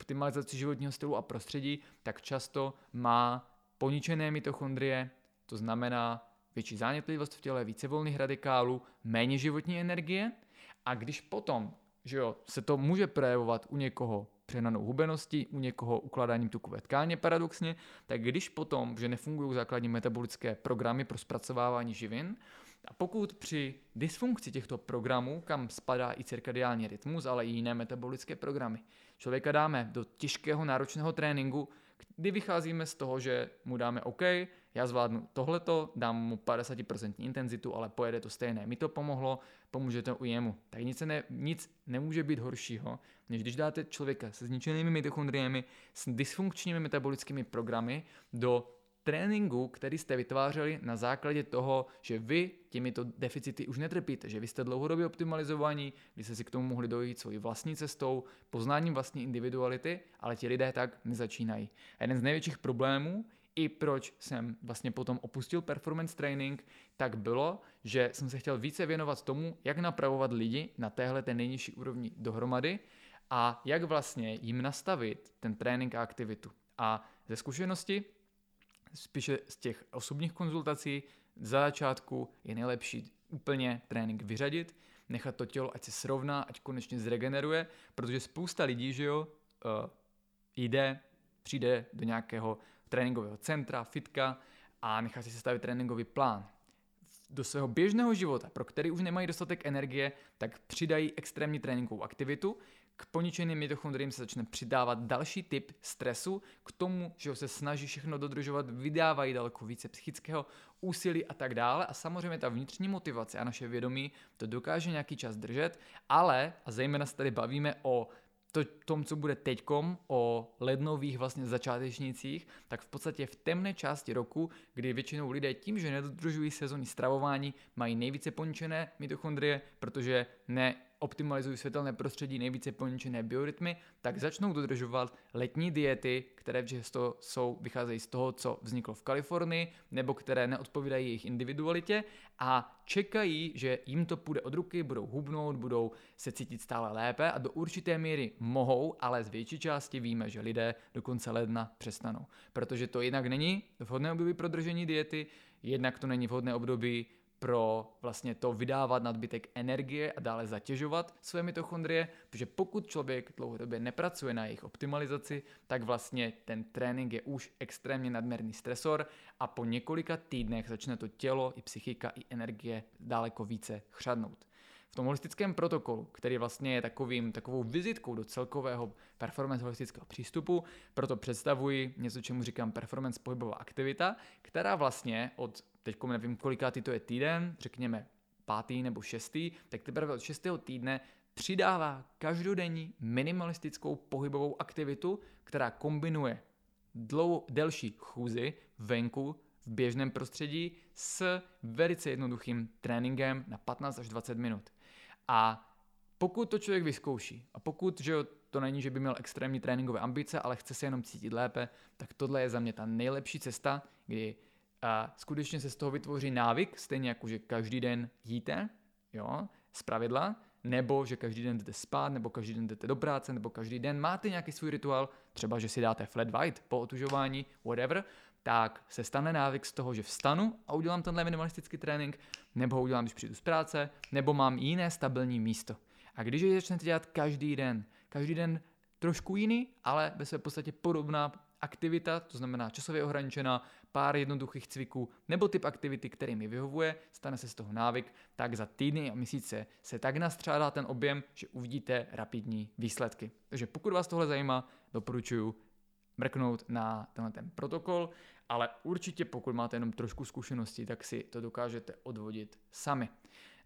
optimalizaci životního stylu a prostředí, tak často má poničené mitochondrie, to znamená větší zánětlivost v těle, více volných radikálů, méně životní energie. A když potom že jo, se to může projevovat u někoho přehnanou hubeností, u někoho ukládáním tukové tkáně paradoxně, tak když potom, že nefungují základní metabolické programy pro zpracovávání živin, a pokud při dysfunkci těchto programů, kam spadá i cirkadiální rytmus, ale i jiné metabolické programy, člověka dáme do těžkého náročného tréninku, kdy vycházíme z toho, že mu dáme OK, já zvládnu tohleto, dám mu 50% intenzitu, ale pojede to stejné. Mi to pomohlo, pomůže to u jemu. Tak nic, ne, nic nemůže být horšího, než když dáte člověka se zničenými mitochondriemi, s dysfunkčními metabolickými programy do tréninku, který jste vytvářeli na základě toho, že vy těmito deficity už netrpíte, že vy jste dlouhodobě optimalizovaní, vy jste si k tomu mohli dojít svojí vlastní cestou, poznáním vlastní individuality, ale ti lidé tak nezačínají. A jeden z největších problémů, i proč jsem vlastně potom opustil performance training, tak bylo, že jsem se chtěl více věnovat tomu, jak napravovat lidi na téhle té nejnižší úrovni dohromady a jak vlastně jim nastavit ten trénink a aktivitu. A ze zkušenosti spíše z těch osobních konzultací za začátku je nejlepší úplně trénink vyřadit, nechat to tělo, ať se srovná, ať konečně zregeneruje, protože spousta lidí, že jo, uh, jde, přijde do nějakého tréninkového centra, fitka a nechá si sestavit tréninkový plán. Do svého běžného života, pro který už nemají dostatek energie, tak přidají extrémní tréninkovou aktivitu, k poničeným mitochondriím se začne přidávat další typ stresu, k tomu, že se snaží všechno dodržovat, vydávají daleko více psychického úsilí a tak dále. A samozřejmě ta vnitřní motivace a naše vědomí to dokáže nějaký čas držet, ale, a zejména se tady bavíme o to, tom, co bude teďkom o lednových vlastně začátečnících, tak v podstatě v temné části roku, kdy většinou lidé tím, že nedodržují sezónní stravování, mají nejvíce poničené mitochondrie, protože ne optimalizují světelné prostředí, nejvíce poničené biorytmy, tak začnou dodržovat letní diety, které často jsou, vycházejí z toho, co vzniklo v Kalifornii, nebo které neodpovídají jejich individualitě a čekají, že jim to půjde od ruky, budou hubnout, budou se cítit stále lépe a do určité míry mohou, ale z větší části víme, že lidé do konce ledna přestanou. Protože to jinak není vhodné období pro držení diety, jednak to není vhodné období pro vlastně to vydávat nadbytek energie a dále zatěžovat své mitochondrie, protože pokud člověk dlouhodobě nepracuje na jejich optimalizaci, tak vlastně ten trénink je už extrémně nadměrný stresor a po několika týdnech začne to tělo i psychika i energie daleko více chřadnout. V tom holistickém protokolu, který vlastně je takovým, takovou vizitkou do celkového performance holistického přístupu, proto představuji něco, čemu říkám performance pohybová aktivita, která vlastně od teď nevím, kolikátý to je týden, řekněme pátý nebo šestý, tak teprve od šestého týdne přidává každodenní minimalistickou pohybovou aktivitu, která kombinuje dlou, delší chůzy venku v běžném prostředí s velice jednoduchým tréninkem na 15 až 20 minut. A pokud to člověk vyzkouší a pokud že to není, že by měl extrémní tréninkové ambice, ale chce se jenom cítit lépe, tak tohle je za mě ta nejlepší cesta, kdy a skutečně se z toho vytvoří návyk, stejně jako že každý den jíte, jo, z pravidla, nebo že každý den jdete spát, nebo každý den jdete do práce, nebo každý den máte nějaký svůj rituál, třeba že si dáte flat white po otužování, whatever, tak se stane návyk z toho, že vstanu a udělám tenhle minimalistický trénink, nebo ho udělám, když přijdu z práce, nebo mám jiné stabilní místo. A když je začnete dělat každý den, každý den trošku jiný, ale ve své podstatě podobná aktivita, to znamená časově ohraničená, pár jednoduchých cviků nebo typ aktivity, který mi vyhovuje, stane se z toho návyk, tak za týdny a měsíce se tak nastřádá ten objem, že uvidíte rapidní výsledky. Takže pokud vás tohle zajímá, doporučuji mrknout na tenhle ten protokol, ale určitě pokud máte jenom trošku zkušeností, tak si to dokážete odvodit sami.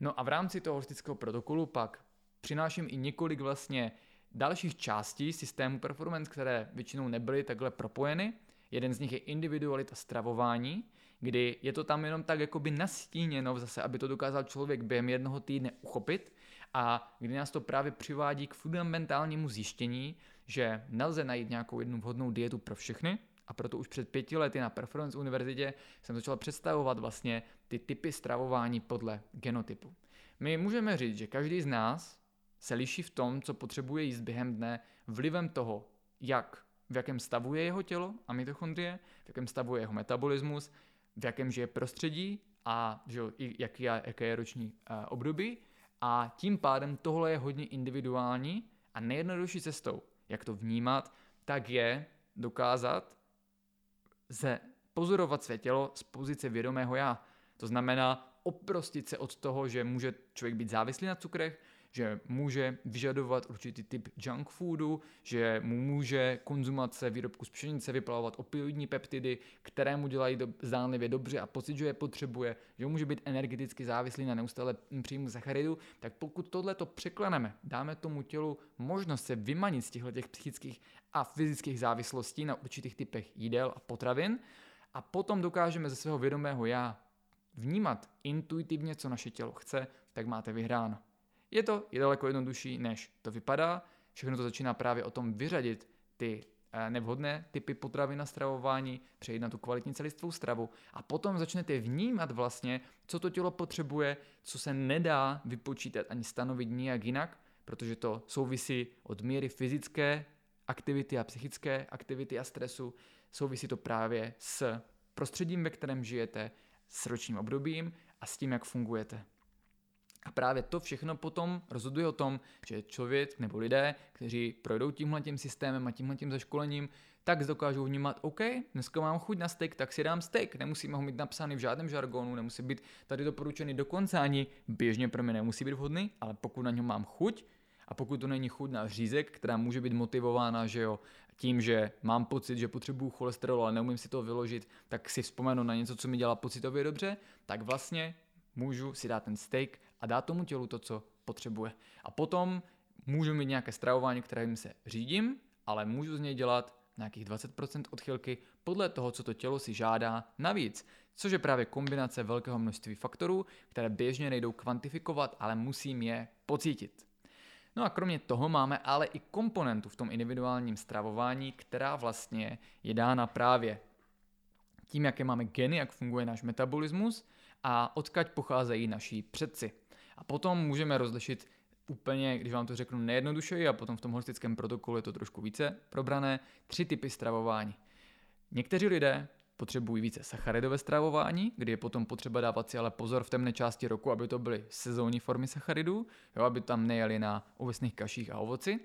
No a v rámci toho holistického protokolu pak přináším i několik vlastně dalších částí systému performance, které většinou nebyly takhle propojeny. Jeden z nich je individualita stravování, kdy je to tam jenom tak jakoby nastíněno zase, aby to dokázal člověk během jednoho týdne uchopit a kdy nás to právě přivádí k fundamentálnímu zjištění, že nelze najít nějakou jednu vhodnou dietu pro všechny, a proto už před pěti lety na Performance univerzitě jsem začal představovat vlastně ty typy stravování podle genotypu. My můžeme říct, že každý z nás se liší v tom, co potřebuje jíst během dne, vlivem toho, jak, v jakém stavu je jeho tělo a mitochondrie, v jakém stavu je jeho metabolismus, v jakém žije prostředí a že, jaký je, jaké je roční uh, období. A tím pádem tohle je hodně individuální a nejjednodušší cestou, jak to vnímat, tak je dokázat ze pozorovat své tělo z pozice vědomého já. To znamená oprostit se od toho, že může člověk být závislý na cukrech, že může vyžadovat určitý typ junk foodu, že mu může konzumace výrobku z pšenice vyplavovat opioidní peptidy, které mu dělají do, zdánlivě dobře a pocit, že je potřebuje, že může být energeticky závislý na neustále příjmu sacharidu, tak pokud tohle to překleneme, dáme tomu tělu možnost se vymanit z těchto těch psychických a fyzických závislostí na určitých typech jídel a potravin, a potom dokážeme ze svého vědomého já vnímat intuitivně, co naše tělo chce, tak máte vyhráno. Je to je daleko jednodušší, než to vypadá. Všechno to začíná právě o tom vyřadit ty eh, nevhodné typy potravy na stravování, přejít na tu kvalitní celistvou stravu a potom začnete vnímat vlastně, co to tělo potřebuje, co se nedá vypočítat ani stanovit nijak jinak, protože to souvisí od míry fyzické aktivity a psychické aktivity a stresu, souvisí to právě s prostředím, ve kterém žijete, s ročním obdobím a s tím, jak fungujete. A právě to všechno potom rozhoduje o tom, že člověk nebo lidé, kteří projdou tímhle tím systémem a tímhle tím zaškolením, tak dokážou vnímat, OK, dneska mám chuť na steak, tak si dám steak. Nemusíme ho mít napsaný v žádném žargonu, nemusí být tady doporučený dokonce ani běžně pro mě nemusí být vhodný, ale pokud na něm mám chuť, a pokud to není chuť na řízek, která může být motivována, že jo, tím, že mám pocit, že potřebuju cholesterol, ale neumím si to vyložit, tak si vzpomenu na něco, co mi dělá pocitově dobře, tak vlastně můžu si dát ten steak a dát tomu tělu to, co potřebuje. A potom můžu mít nějaké stravování, kterým se řídím, ale můžu z něj dělat nějakých 20% odchylky podle toho, co to tělo si žádá navíc, což je právě kombinace velkého množství faktorů, které běžně nejdou kvantifikovat, ale musím je pocítit. No a kromě toho máme ale i komponentu v tom individuálním stravování, která vlastně je dána právě tím, jaké máme geny, jak funguje náš metabolismus a odkaď pocházejí naši předci. A potom můžeme rozlišit úplně, když vám to řeknu nejjednodušeji a potom v tom holistickém protokolu je to trošku více probrané, tři typy stravování. Někteří lidé potřebují více sacharidové stravování, kdy je potom potřeba dávat si ale pozor v temné části roku, aby to byly sezónní formy sacharidů, jo, aby tam nejeli na ovesných kaších a ovoci.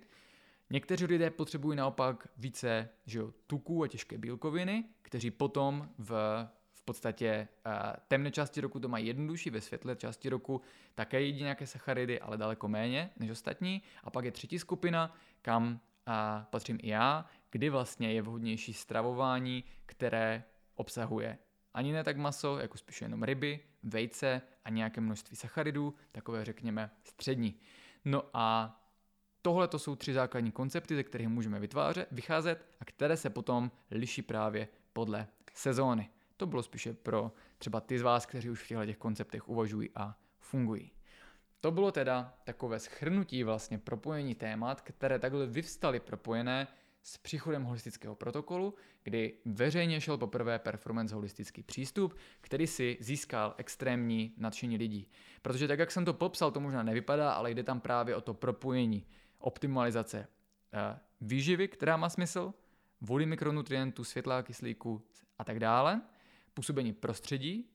Někteří lidé potřebují naopak více že jo, tuků a těžké bílkoviny, kteří potom v, v podstatě uh, temné části roku to mají jednodušší, ve světlé části roku také jedí nějaké sacharidy, ale daleko méně než ostatní. A pak je třetí skupina, kam uh, patřím i já, kdy vlastně je vhodnější stravování, které obsahuje ani ne tak maso, jako spíše jenom ryby, vejce a nějaké množství sacharidů, takové řekněme střední. No a tohle to jsou tři základní koncepty, ze kterých můžeme vytvářet, vycházet a které se potom liší právě podle sezóny. To bylo spíše pro třeba ty z vás, kteří už v těchto těch konceptech uvažují a fungují. To bylo teda takové schrnutí vlastně propojení témat, které takhle vyvstaly propojené s příchodem holistického protokolu, kdy veřejně šel poprvé performance holistický přístup, který si získal extrémní nadšení lidí. Protože tak, jak jsem to popsal, to možná nevypadá, ale jde tam právě o to propojení, optimalizace eh, výživy, která má smysl, vody mikronutrientů, světla, kyslíku a tak dále, působení prostředí,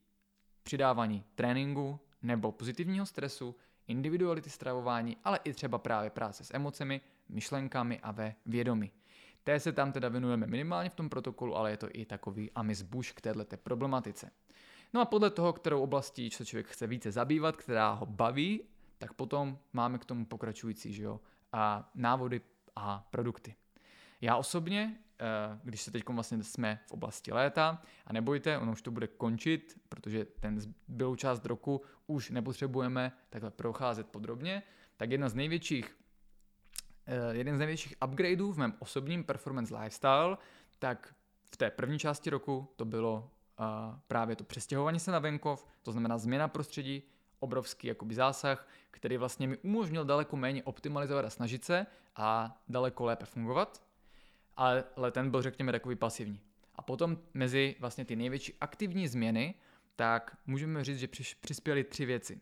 přidávání tréninku nebo pozitivního stresu, individuality stravování, ale i třeba právě práce s emocemi, myšlenkami a ve vědomí. Té se tam teda věnujeme minimálně v tom protokolu, ale je to i takový amis buš k této problematice. No a podle toho, kterou oblastí se člověk chce více zabývat, která ho baví, tak potom máme k tomu pokračující že jo, a návody a produkty. Já osobně, když se teď vlastně jsme v oblasti léta, a nebojte, ono už to bude končit, protože ten zbylou část roku už nepotřebujeme takhle procházet podrobně, tak jedna z největších Eh, jeden z největších upgradeů v mém osobním performance lifestyle, tak v té první části roku to bylo uh, právě to přestěhování se na venkov, to znamená změna prostředí, obrovský jakoby zásah, který vlastně mi umožnil daleko méně optimalizovat a snažit se a daleko lépe fungovat, ale, ten byl řekněme takový pasivní. A potom mezi vlastně ty největší aktivní změny, tak můžeme říct, že přispěly tři věci.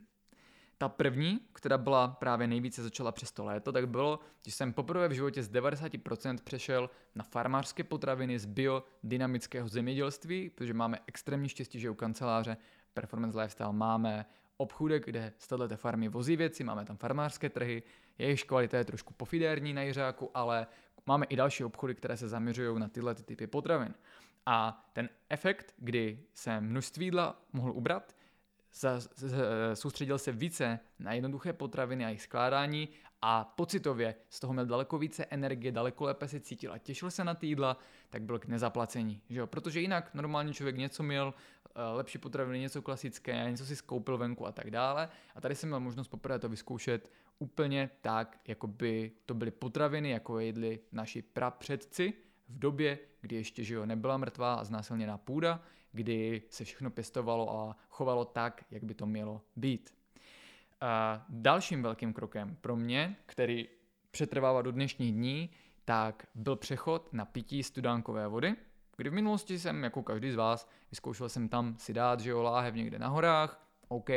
Ta první, která byla právě nejvíce začala přes to léto, tak bylo, že jsem poprvé v životě z 90% přešel na farmářské potraviny z biodynamického zemědělství, protože máme extrémní štěstí, že u kanceláře Performance Lifestyle máme obchůdek, kde z této farmy vozí věci, máme tam farmářské trhy, jejich kvalita je trošku pofidérní na Jiřáku, ale máme i další obchody, které se zaměřují na tyhle typy potravin. A ten efekt, kdy se množství jídla mohl ubrat, soustředil se více na jednoduché potraviny a jejich skládání a pocitově z toho měl daleko více energie, daleko lépe se cítil a těšil se na ty jídla, tak byl k nezaplacení. Že jo? Protože jinak normálně člověk něco měl, eh, lepší potraviny, něco klasické, něco si skoupil venku a tak dále. A tady jsem měl možnost poprvé to vyzkoušet úplně tak, jako by to byly potraviny, jako jedli naši prapředci v době, kdy ještě že jo, nebyla mrtvá a znásilněná půda, kdy se všechno pěstovalo a chovalo tak, jak by to mělo být. A dalším velkým krokem pro mě, který přetrvává do dnešních dní, tak byl přechod na pití studánkové vody, kdy v minulosti jsem, jako každý z vás, vyzkoušel jsem tam si dát, že jo, láhev někde na horách, OK,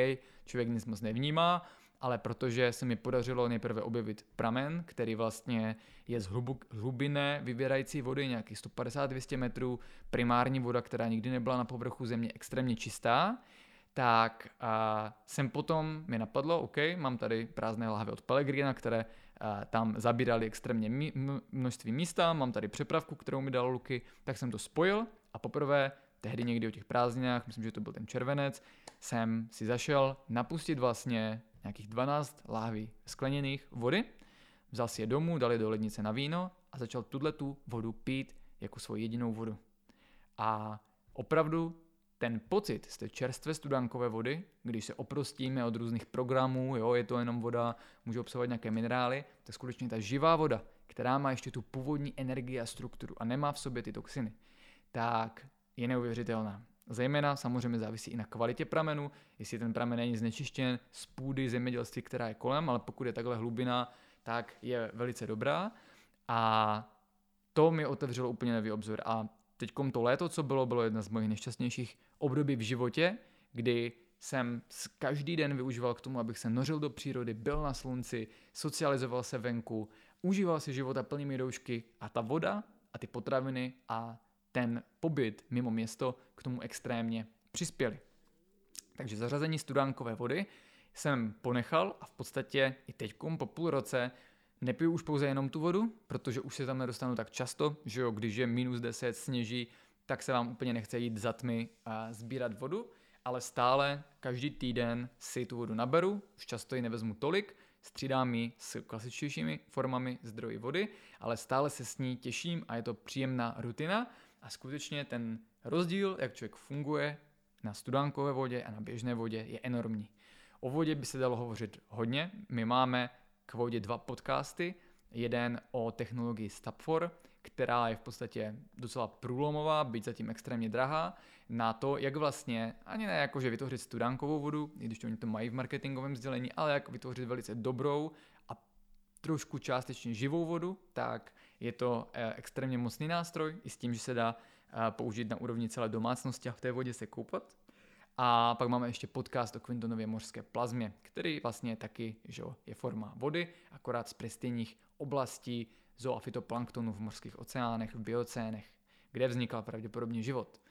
člověk nic moc nevnímá, ale protože se mi podařilo nejprve objevit pramen, který vlastně je z hlubinné vybírající vody, nějakých 150-200 metrů, primární voda, která nikdy nebyla na povrchu země extrémně čistá, tak a jsem potom, mi napadlo, OK, mám tady prázdné lahve od Pellegrina, které a, tam zabírali extrémně mí, množství místa, mám tady přepravku, kterou mi dal Luky, tak jsem to spojil a poprvé tehdy někdy o těch prázdninách, myslím, že to byl ten červenec, jsem si zašel napustit vlastně nějakých 12 láhví skleněných vody, vzal si je domů, dal je do lednice na víno a začal tuhle tu vodu pít jako svoji jedinou vodu. A opravdu ten pocit z té čerstvé studánkové vody, když se oprostíme od různých programů, jo, je to jenom voda, může obsahovat nějaké minerály, to je skutečně ta živá voda, která má ještě tu původní energii a strukturu a nemá v sobě ty toxiny, tak je neuvěřitelná. Zejména samozřejmě závisí i na kvalitě pramenu, jestli ten pramen není znečištěn z půdy zemědělství, která je kolem, ale pokud je takhle hlubina, tak je velice dobrá. A to mi otevřelo úplně nový obzor. A teď to léto, co bylo, bylo jedna z mojich nejšťastnějších období v životě, kdy jsem každý den využíval k tomu, abych se nořil do přírody, byl na slunci, socializoval se venku, užíval si života plnými doušky a ta voda a ty potraviny a ten pobyt mimo město k tomu extrémně přispěli. Takže zařazení studánkové vody jsem ponechal a v podstatě i teď po půl roce nepiju už pouze jenom tu vodu, protože už se tam nedostanu tak často, že jo, když je minus 10, sněží, tak se vám úplně nechce jít za tmy a sbírat vodu, ale stále každý týden si tu vodu naberu, už často ji nevezmu tolik, střídám ji s klasičtějšími formami zdroji vody, ale stále se s ní těším a je to příjemná rutina a skutečně ten rozdíl, jak člověk funguje na studánkové vodě a na běžné vodě je enormní. O vodě by se dalo hovořit hodně. My máme k vodě dva podcasty. Jeden o technologii Stapfor, která je v podstatě docela průlomová, byť zatím extrémně drahá, na to, jak vlastně, ani ne jako, že vytvořit studánkovou vodu, i když to oni to mají v marketingovém vzdělení, ale jak vytvořit velice dobrou a trošku částečně živou vodu, tak je to eh, extrémně mocný nástroj i s tím, že se dá eh, použít na úrovni celé domácnosti a v té vodě se koupat. A pak máme ještě podcast o Quintonově mořské plazmě, který vlastně taky že je forma vody, akorát z pristejních oblastí zoofitoplanktonu v mořských oceánech, v biocénech, kde vznikal pravděpodobně život.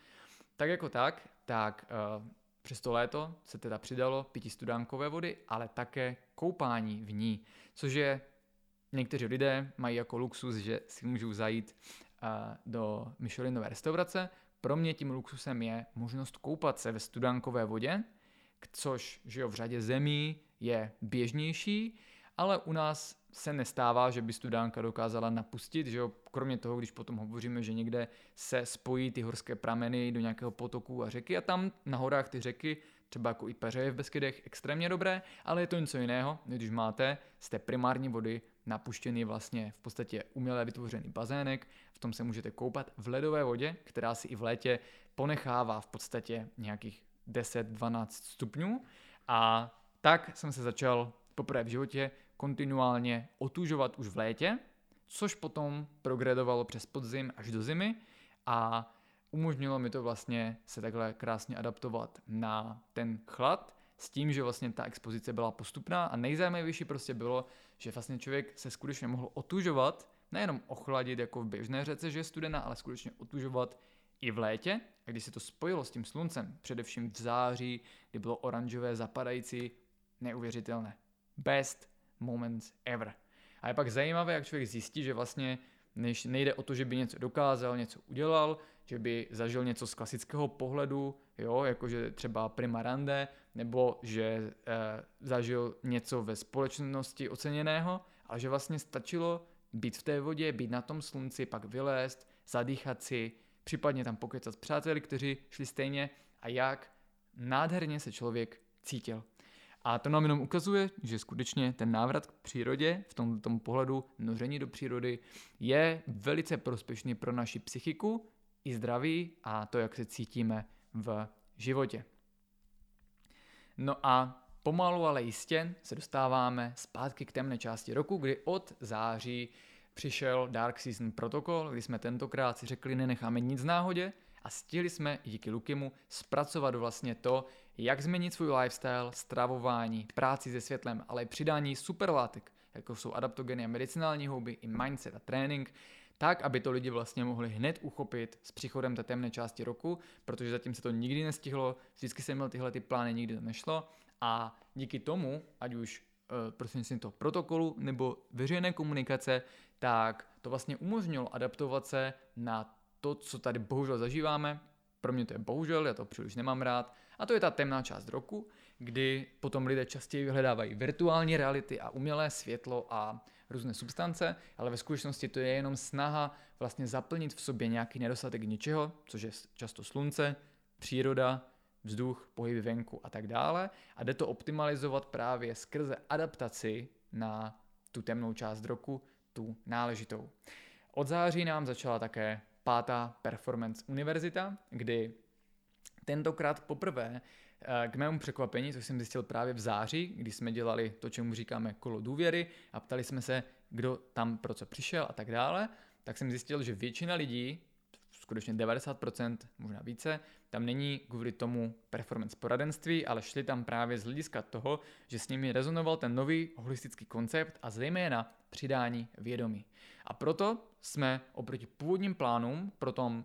Tak jako tak, tak uh, přes to léto se teda přidalo pití studánkové vody, ale také koupání v ní, což je někteří lidé mají jako luxus, že si můžou zajít uh, do Michelinové restaurace, pro mě tím luxusem je možnost koupat se ve studánkové vodě, což že jo, v řadě zemí je běžnější, ale u nás se nestává, že by studánka dokázala napustit, že jo, kromě toho, když potom hovoříme, že někde se spojí ty horské prameny do nějakého potoku a řeky a tam na horách ty řeky, třeba jako i peřeje v Beskydech, extrémně dobré, ale je to něco jiného, když máte z té primární vody napuštěný vlastně v podstatě uměle vytvořený bazének, v tom se můžete koupat v ledové vodě, která si i v létě ponechává v podstatě nějakých 10-12 stupňů. A tak jsem se začal poprvé v životě kontinuálně otužovat už v létě, což potom progredovalo přes podzim až do zimy a umožnilo mi to vlastně se takhle krásně adaptovat na ten chlad s tím, že vlastně ta expozice byla postupná a nejzajímavější prostě bylo, že vlastně člověk se skutečně mohl otužovat, nejenom ochladit jako v běžné řece, že je studená, ale skutečně otužovat i v létě. A když se to spojilo s tím sluncem, především v září, kdy bylo oranžové zapadající, neuvěřitelné. Best moments ever. A je pak zajímavé, jak člověk zjistí, že vlastně než nejde o to, že by něco dokázal, něco udělal, že by zažil něco z klasického pohledu, jo, jakože třeba prima rande, nebo že e, zažil něco ve společnosti oceněného, ale že vlastně stačilo být v té vodě, být na tom slunci, pak vylézt, zadýchat si, případně tam pokecat s přáteli, kteří šli stejně a jak nádherně se člověk cítil. A to nám jenom ukazuje, že skutečně ten návrat k přírodě v tom, tom pohledu noření do přírody je velice prospěšný pro naši psychiku i zdraví a to, jak se cítíme v životě. No a pomalu, ale jistě se dostáváme zpátky k temné části roku, kdy od září přišel Dark Season protokol, kdy jsme tentokrát si řekli, nenecháme nic náhodě a stihli jsme díky Lukimu zpracovat vlastně to, jak změnit svůj lifestyle, stravování, práci se světlem, ale i přidání superlátek, jako jsou adaptogeny a medicinální houby, i mindset a trénink, tak, aby to lidi vlastně mohli hned uchopit s příchodem té temné části roku, protože zatím se to nikdy nestihlo, vždycky jsem měl tyhle ty plány, nikdy to nešlo a díky tomu, ať už e, prostřednictvím toho protokolu nebo veřejné komunikace, tak to vlastně umožnilo adaptovat se na to, co tady bohužel zažíváme. Pro mě to je bohužel, já to příliš nemám rád. A to je ta temná část roku, kdy potom lidé častěji vyhledávají virtuální reality a umělé světlo a různé substance, ale ve skutečnosti to je jenom snaha vlastně zaplnit v sobě nějaký nedostatek něčeho, což je často slunce, příroda, vzduch, pohyby venku a tak dále. A jde to optimalizovat právě skrze adaptaci na tu temnou část roku, tu náležitou. Od září nám začala také pátá Performance univerzita, kdy tentokrát poprvé eh, k mému překvapení, což jsem zjistil právě v září, kdy jsme dělali to, čemu říkáme kolo důvěry a ptali jsme se, kdo tam pro co přišel a tak dále, tak jsem zjistil, že většina lidí, skutečně 90%, možná více, tam není kvůli tomu performance poradenství, ale šli tam právě z hlediska toho, že s nimi rezonoval ten nový holistický koncept a zejména přidání vědomí. A proto jsme oproti původním plánům pro tom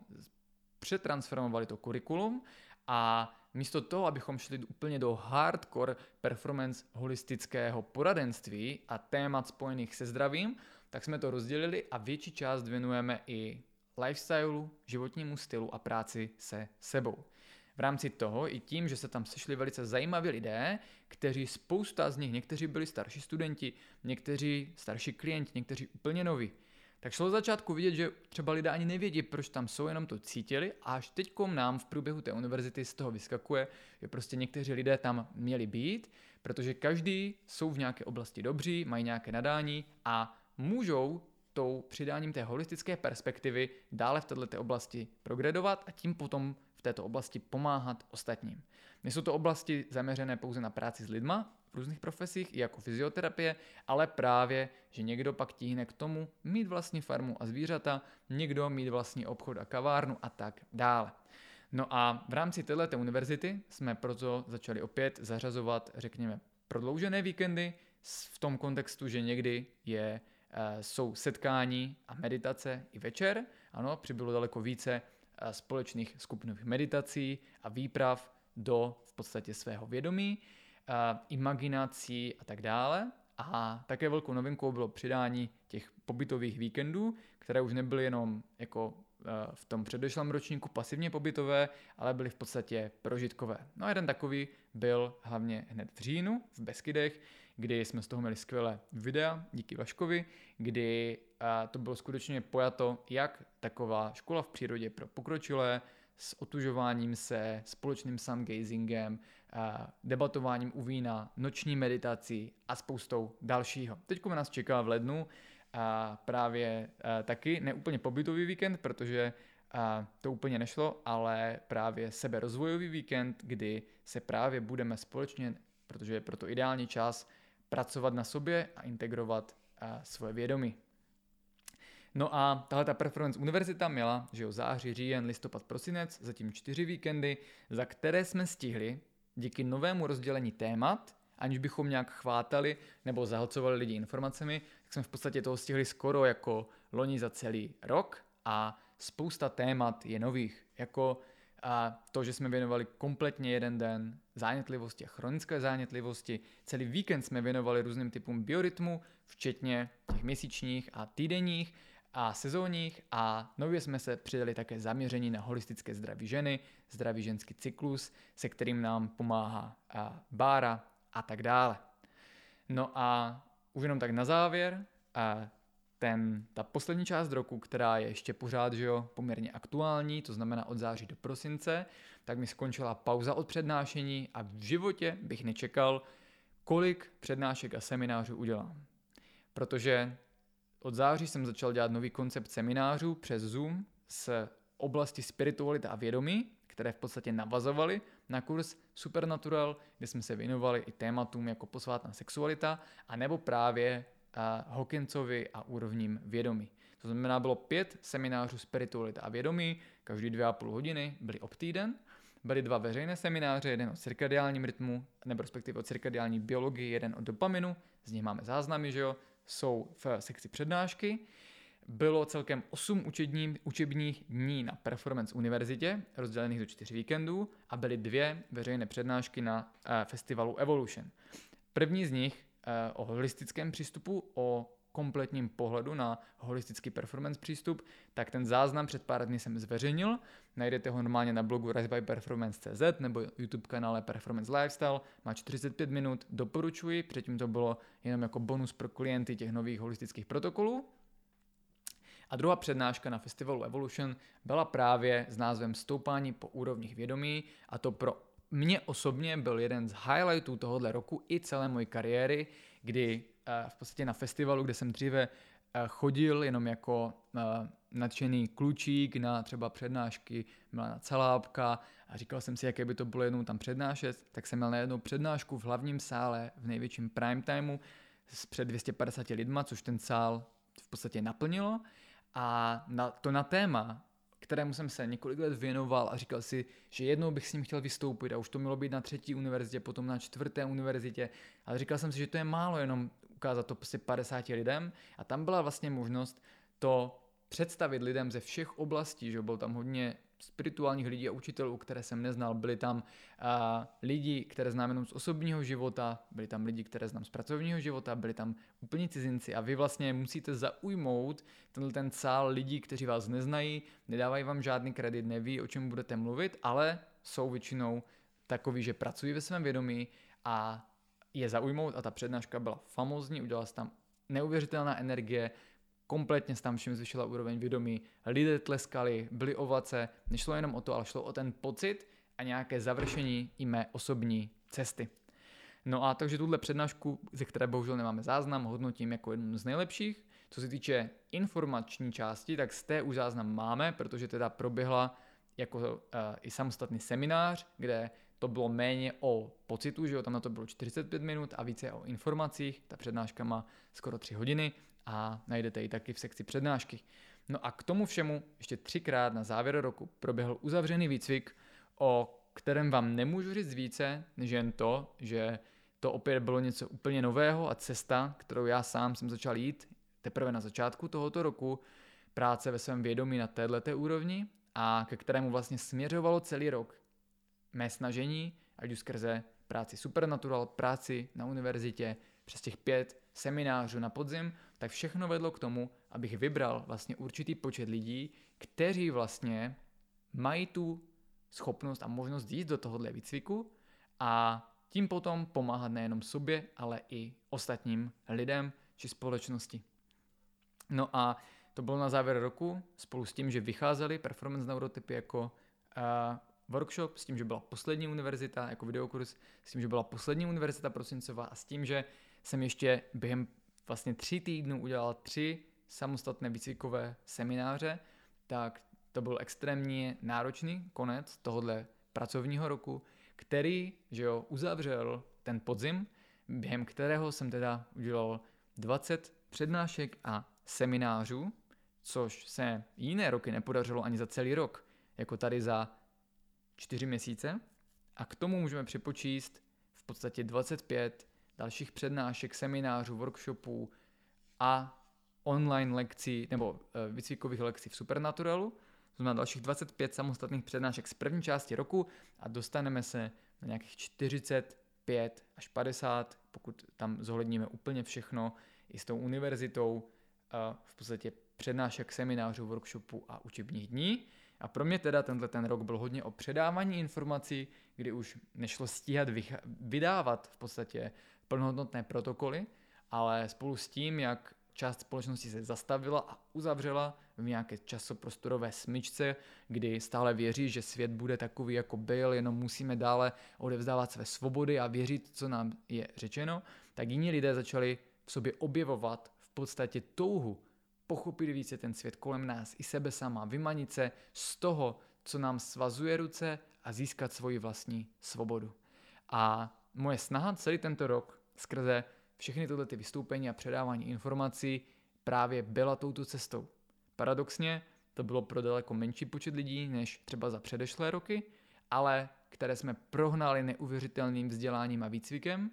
přetransformovali to kurikulum a místo toho, abychom šli úplně do hardcore performance holistického poradenství a témat spojených se zdravím, tak jsme to rozdělili a větší část věnujeme i lifestylu, životnímu stylu a práci se sebou. V rámci toho i tím, že se tam sešli velice zajímaví lidé, kteří spousta z nich, někteří byli starší studenti, někteří starší klienti, někteří úplně noví, tak šlo začátku vidět, že třeba lidé ani nevědí, proč tam jsou, jenom to cítili. A až teď nám v průběhu té univerzity z toho vyskakuje, že prostě někteří lidé tam měli být, protože každý jsou v nějaké oblasti dobří, mají nějaké nadání a můžou tou přidáním té holistické perspektivy dále v této oblasti progredovat a tím potom v této oblasti pomáhat ostatním. Nejsou to oblasti zaměřené pouze na práci s lidma v různých profesích, i jako fyzioterapie, ale právě, že někdo pak tíhne k tomu mít vlastní farmu a zvířata, někdo mít vlastní obchod a kavárnu a tak dále. No a v rámci této univerzity jsme proto začali opět zařazovat, řekněme, prodloužené víkendy v tom kontextu, že někdy je, eh, jsou setkání a meditace i večer. Ano, přibylo daleko více společných skupinových meditací a výprav do v podstatě svého vědomí, imaginací a tak dále. A také velkou novinkou bylo přidání těch pobytových víkendů, které už nebyly jenom jako e, v tom předešlém ročníku pasivně pobytové, ale byly v podstatě prožitkové. No a jeden takový byl hlavně hned v říjnu v Beskydech, kdy jsme z toho měli skvělé videa, díky Vaškovi, kdy to bylo skutečně pojato, jak taková škola v přírodě pro pokročilé s otužováním se, společným sungazingem, debatováním u vína, noční meditací a spoustou dalšího. Teď nás čeká v lednu a právě taky neúplně pobytový víkend, protože to úplně nešlo, ale právě seberozvojový víkend, kdy se právě budeme společně, protože je proto ideální čas, pracovat na sobě a integrovat svoje vědomí. No a tahle ta Performance Univerzita měla, že jo, září, říjen, listopad, prosinec, zatím čtyři víkendy, za které jsme stihli díky novému rozdělení témat, aniž bychom nějak chvátali nebo zahlcovali lidi informacemi, tak jsme v podstatě toho stihli skoro jako loni za celý rok a spousta témat je nových, jako a to, že jsme věnovali kompletně jeden den zánětlivosti a chronické zánětlivosti. Celý víkend jsme věnovali různým typům biorytmu, včetně těch měsíčních a týdenních a sezónních a nově jsme se přidali také zaměření na holistické zdraví ženy, zdravý ženský cyklus, se kterým nám pomáhá Bára a tak dále. No a už jenom tak na závěr, a ten, ta poslední část roku, která je ještě pořád že jo, poměrně aktuální, to znamená od září do prosince, tak mi skončila pauza od přednášení a v životě bych nečekal, kolik přednášek a seminářů udělám. Protože od září jsem začal dělat nový koncept seminářů přes Zoom z oblasti spiritualita a vědomí, které v podstatě navazovaly na kurz Supernatural, kde jsme se věnovali i tématům jako posvátná sexualita, a nebo právě Hawkinsovi a úrovním vědomí. To znamená, bylo pět seminářů spiritualita a vědomí, každý dvě a půl hodiny, byly ob týden. Byly dva veřejné semináře, jeden o cirkadiálním rytmu, nebo respektive o cirkadiální biologii, jeden o dopaminu, z nich máme záznamy, že jo, jsou v sekci přednášky. Bylo celkem 8 učební, učebních dní na Performance univerzitě, rozdělených do čtyř víkendů, a byly dvě veřejné přednášky na uh, festivalu Evolution. První z nich o holistickém přístupu, o kompletním pohledu na holistický performance přístup, tak ten záznam před pár dny jsem zveřejnil. Najdete ho normálně na blogu risebyperformance.cz nebo YouTube kanále Performance Lifestyle. Má 45 minut, doporučuji, předtím to bylo jenom jako bonus pro klienty těch nových holistických protokolů. A druhá přednáška na festivalu Evolution byla právě s názvem Stoupání po úrovních vědomí a to pro mě osobně byl jeden z highlightů tohohle roku i celé moje kariéry, kdy v podstatě na festivalu, kde jsem dříve eh, chodil jenom jako eh, nadšený klučík na třeba přednášky na Celápka a říkal jsem si, jaké by to bylo jednou tam přednášet, tak jsem měl na jednu přednášku v hlavním sále v největším prime timeu s před 250 lidma, což ten sál v podstatě naplnilo. A na, to na téma, kterému jsem se několik let věnoval a říkal si, že jednou bych s ním chtěl vystoupit a už to mělo být na třetí univerzitě, potom na čtvrté univerzitě, ale říkal jsem si, že to je málo jenom ukázat to prostě 50 lidem. A tam byla vlastně možnost to představit lidem ze všech oblastí, že byl tam hodně spirituálních lidí a učitelů, které jsem neznal. Byli tam uh, lidi, které znám jenom z osobního života, byli tam lidi, které znám z pracovního života, byli tam úplně cizinci a vy vlastně musíte zaujmout tenhle ten sál lidí, kteří vás neznají, nedávají vám žádný kredit, neví, o čem budete mluvit, ale jsou většinou takový, že pracují ve svém vědomí a je zaujmout a ta přednáška byla famózní, udělala se tam neuvěřitelná energie, kompletně se tam všem zvyšila úroveň vědomí, lidé tleskali, byly ovace, nešlo jenom o to, ale šlo o ten pocit a nějaké završení i mé osobní cesty. No a takže tuhle přednášku, ze které bohužel nemáme záznam, hodnotím jako jednu z nejlepších. Co se týče informační části, tak z té už záznam máme, protože teda proběhla jako uh, i samostatný seminář, kde to bylo méně o pocitu, že jo, tam na to bylo 45 minut a více o informacích. Ta přednáška má skoro 3 hodiny a najdete ji taky v sekci přednášky. No a k tomu všemu ještě třikrát na závěr roku proběhl uzavřený výcvik, o kterém vám nemůžu říct více, než jen to, že to opět bylo něco úplně nového a cesta, kterou já sám jsem začal jít teprve na začátku tohoto roku, práce ve svém vědomí na této úrovni a ke kterému vlastně směřovalo celý rok mé snažení, ať už skrze práci Supernatural, práci na univerzitě, přes těch pět seminářů na podzim, tak všechno vedlo k tomu, abych vybral vlastně určitý počet lidí, kteří vlastně mají tu schopnost a možnost jít do tohohle výcviku a tím potom pomáhat nejenom sobě, ale i ostatním lidem či společnosti. No a to bylo na závěr roku, spolu s tím, že vycházely performance neurotypy jako uh, workshop, s tím, že byla poslední univerzita, jako videokurs, s tím, že byla poslední univerzita prosincová a s tím, že jsem ještě během vlastně tři týdnů udělal tři samostatné výcvikové semináře, tak to byl extrémně náročný konec tohohle pracovního roku, který že jo, uzavřel ten podzim, během kterého jsem teda udělal 20 přednášek a seminářů, což se jiné roky nepodařilo ani za celý rok, jako tady za čtyři měsíce. A k tomu můžeme připočíst v podstatě 25 dalších přednášek, seminářů, workshopů a online lekcí nebo e, výcvikových lekcí v Supernaturalu. To znamená dalších 25 samostatných přednášek z první části roku a dostaneme se na nějakých 45 až 50, pokud tam zohledníme úplně všechno, i s tou univerzitou, v podstatě přednášek, seminářů, workshopů a učebních dní. A pro mě teda tenhle ten rok byl hodně o předávání informací, kdy už nešlo stíhat vydávat v podstatě plnohodnotné protokoly, ale spolu s tím, jak část společnosti se zastavila a uzavřela v nějaké časoprostorové smyčce, kdy stále věří, že svět bude takový, jako byl, jenom musíme dále odevzdávat své svobody a věřit, co nám je řečeno, tak jiní lidé začali v sobě objevovat v podstatě touhu pochopit více ten svět kolem nás i sebe sama, vymanit se z toho, co nám svazuje ruce a získat svoji vlastní svobodu. A moje snaha celý tento rok skrze všechny tyhle ty vystoupení a předávání informací právě byla touto cestou. Paradoxně to bylo pro daleko menší počet lidí než třeba za předešlé roky, ale které jsme prohnali neuvěřitelným vzděláním a výcvikem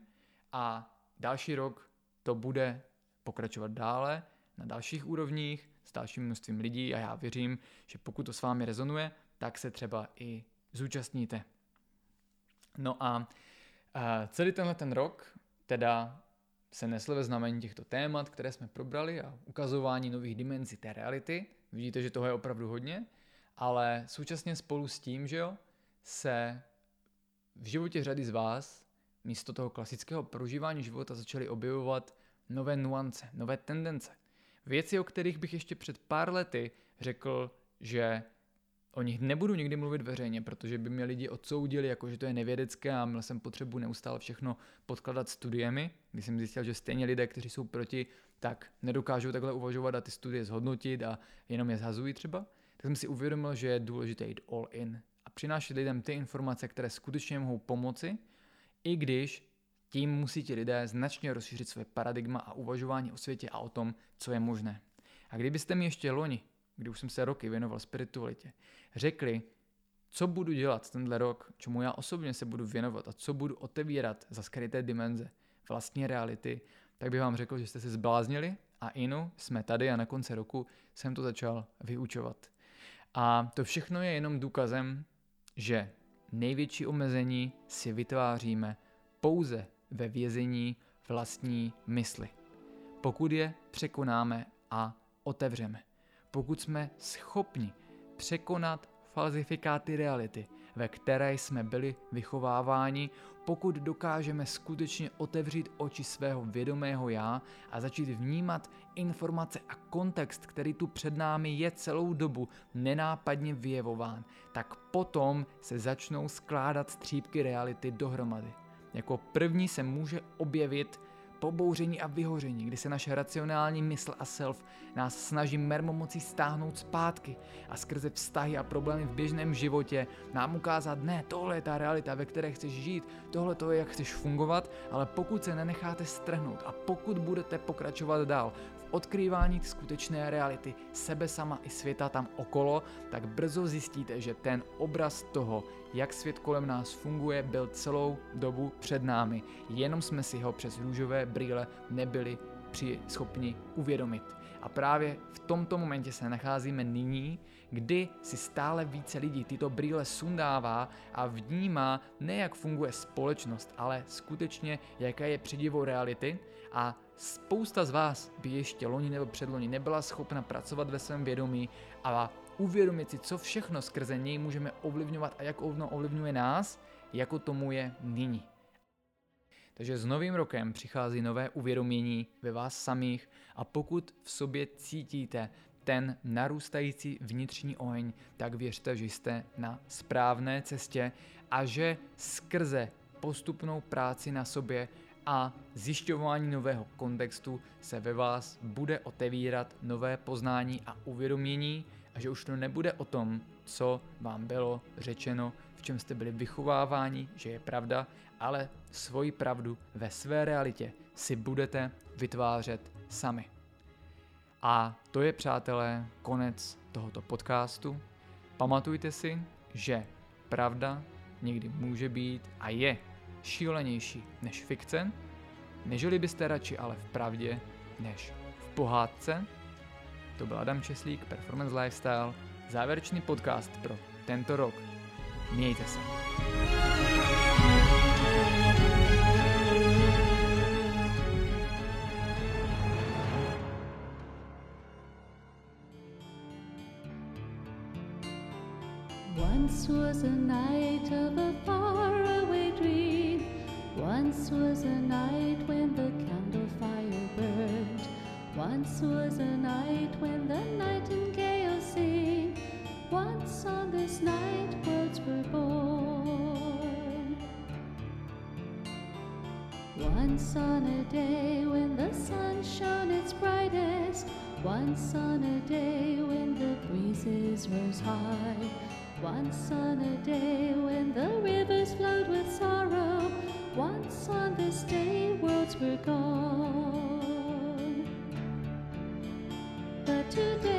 a další rok to bude pokračovat dále na dalších úrovních s dalším množstvím lidí a já věřím, že pokud to s vámi rezonuje, tak se třeba i zúčastníte. No a celý tenhle ten rok teda se nesl ve znamení těchto témat, které jsme probrali a ukazování nových dimenzí té reality. Vidíte, že toho je opravdu hodně, ale současně spolu s tím, že jo, se v životě řady z vás místo toho klasického prožívání života začaly objevovat nové nuance, nové tendence. Věci, o kterých bych ještě před pár lety řekl, že o nich nebudu nikdy mluvit veřejně, protože by mě lidi odsoudili, jako že to je nevědecké a měl jsem potřebu neustále všechno podkladat studiemi, když jsem zjistil, že stejně lidé, kteří jsou proti, tak nedokážou takhle uvažovat a ty studie zhodnotit a jenom je zhazují třeba, tak jsem si uvědomil, že je důležité jít all in a přinášet lidem ty informace, které skutečně mohou pomoci, i když tím musí ti lidé značně rozšířit své paradigma a uvažování o světě a o tom, co je možné. A kdybyste mi ještě loni kdy už jsem se roky věnoval spiritualitě, řekli, co budu dělat tenhle rok, čemu já osobně se budu věnovat a co budu otevírat za skryté dimenze vlastní reality, tak bych vám řekl, že jste se zbláznili a inu jsme tady a na konci roku jsem to začal vyučovat. A to všechno je jenom důkazem, že největší omezení si vytváříme pouze ve vězení vlastní mysli. Pokud je překonáme a otevřeme. Pokud jsme schopni překonat falzifikáty reality, ve které jsme byli vychováváni, pokud dokážeme skutečně otevřít oči svého vědomého já a začít vnímat informace a kontext, který tu před námi je celou dobu nenápadně vyjevován, tak potom se začnou skládat střípky reality dohromady. Jako první se může objevit pobouření a vyhoření, kdy se naše racionální mysl a self nás snaží mermomocí stáhnout zpátky a skrze vztahy a problémy v běžném životě nám ukázat, ne, tohle je ta realita, ve které chceš žít, tohle to je, jak chceš fungovat, ale pokud se nenecháte strhnout a pokud budete pokračovat dál v odkrývání skutečné reality sebe sama i světa tam okolo, tak brzo zjistíte, že ten obraz toho, jak svět kolem nás funguje, byl celou dobu před námi. Jenom jsme si ho přes růžové brýle nebyli při schopni uvědomit. A právě v tomto momentě se nacházíme nyní, kdy si stále více lidí tyto brýle sundává a vnímá ne jak funguje společnost, ale skutečně jaká je předivo reality a spousta z vás by ještě loni nebo předloni nebyla schopna pracovat ve svém vědomí a uvědomit si, co všechno skrze něj můžeme ovlivňovat a jak ono ovlivňuje nás, jako tomu je nyní. Takže s novým rokem přichází nové uvědomění ve vás samých a pokud v sobě cítíte ten narůstající vnitřní oheň, tak věřte, že jste na správné cestě a že skrze postupnou práci na sobě a zjišťování nového kontextu se ve vás bude otevírat nové poznání a uvědomění a že už to nebude o tom, co vám bylo řečeno, v čem jste byli vychováváni, že je pravda, ale svoji pravdu ve své realitě si budete vytvářet sami. A to je, přátelé, konec tohoto podcastu. Pamatujte si, že pravda někdy může být a je šílenější než fikce, nežili byste radši ale v pravdě než v pohádce. To byl Adam Česlík, Performance Lifestyle, závěrečný podcast pro tento rok. Mějte se. Once was a night of a faraway dream. Once was a night when the candle fire burned. Once was a night when the nightingale sang. Once on this night worlds were born. Once on a day when the sun shone its brightest. Once on a day when the breezes rose high. Once on a day when the rivers flowed with sorrow, once on this day worlds were gone. Today,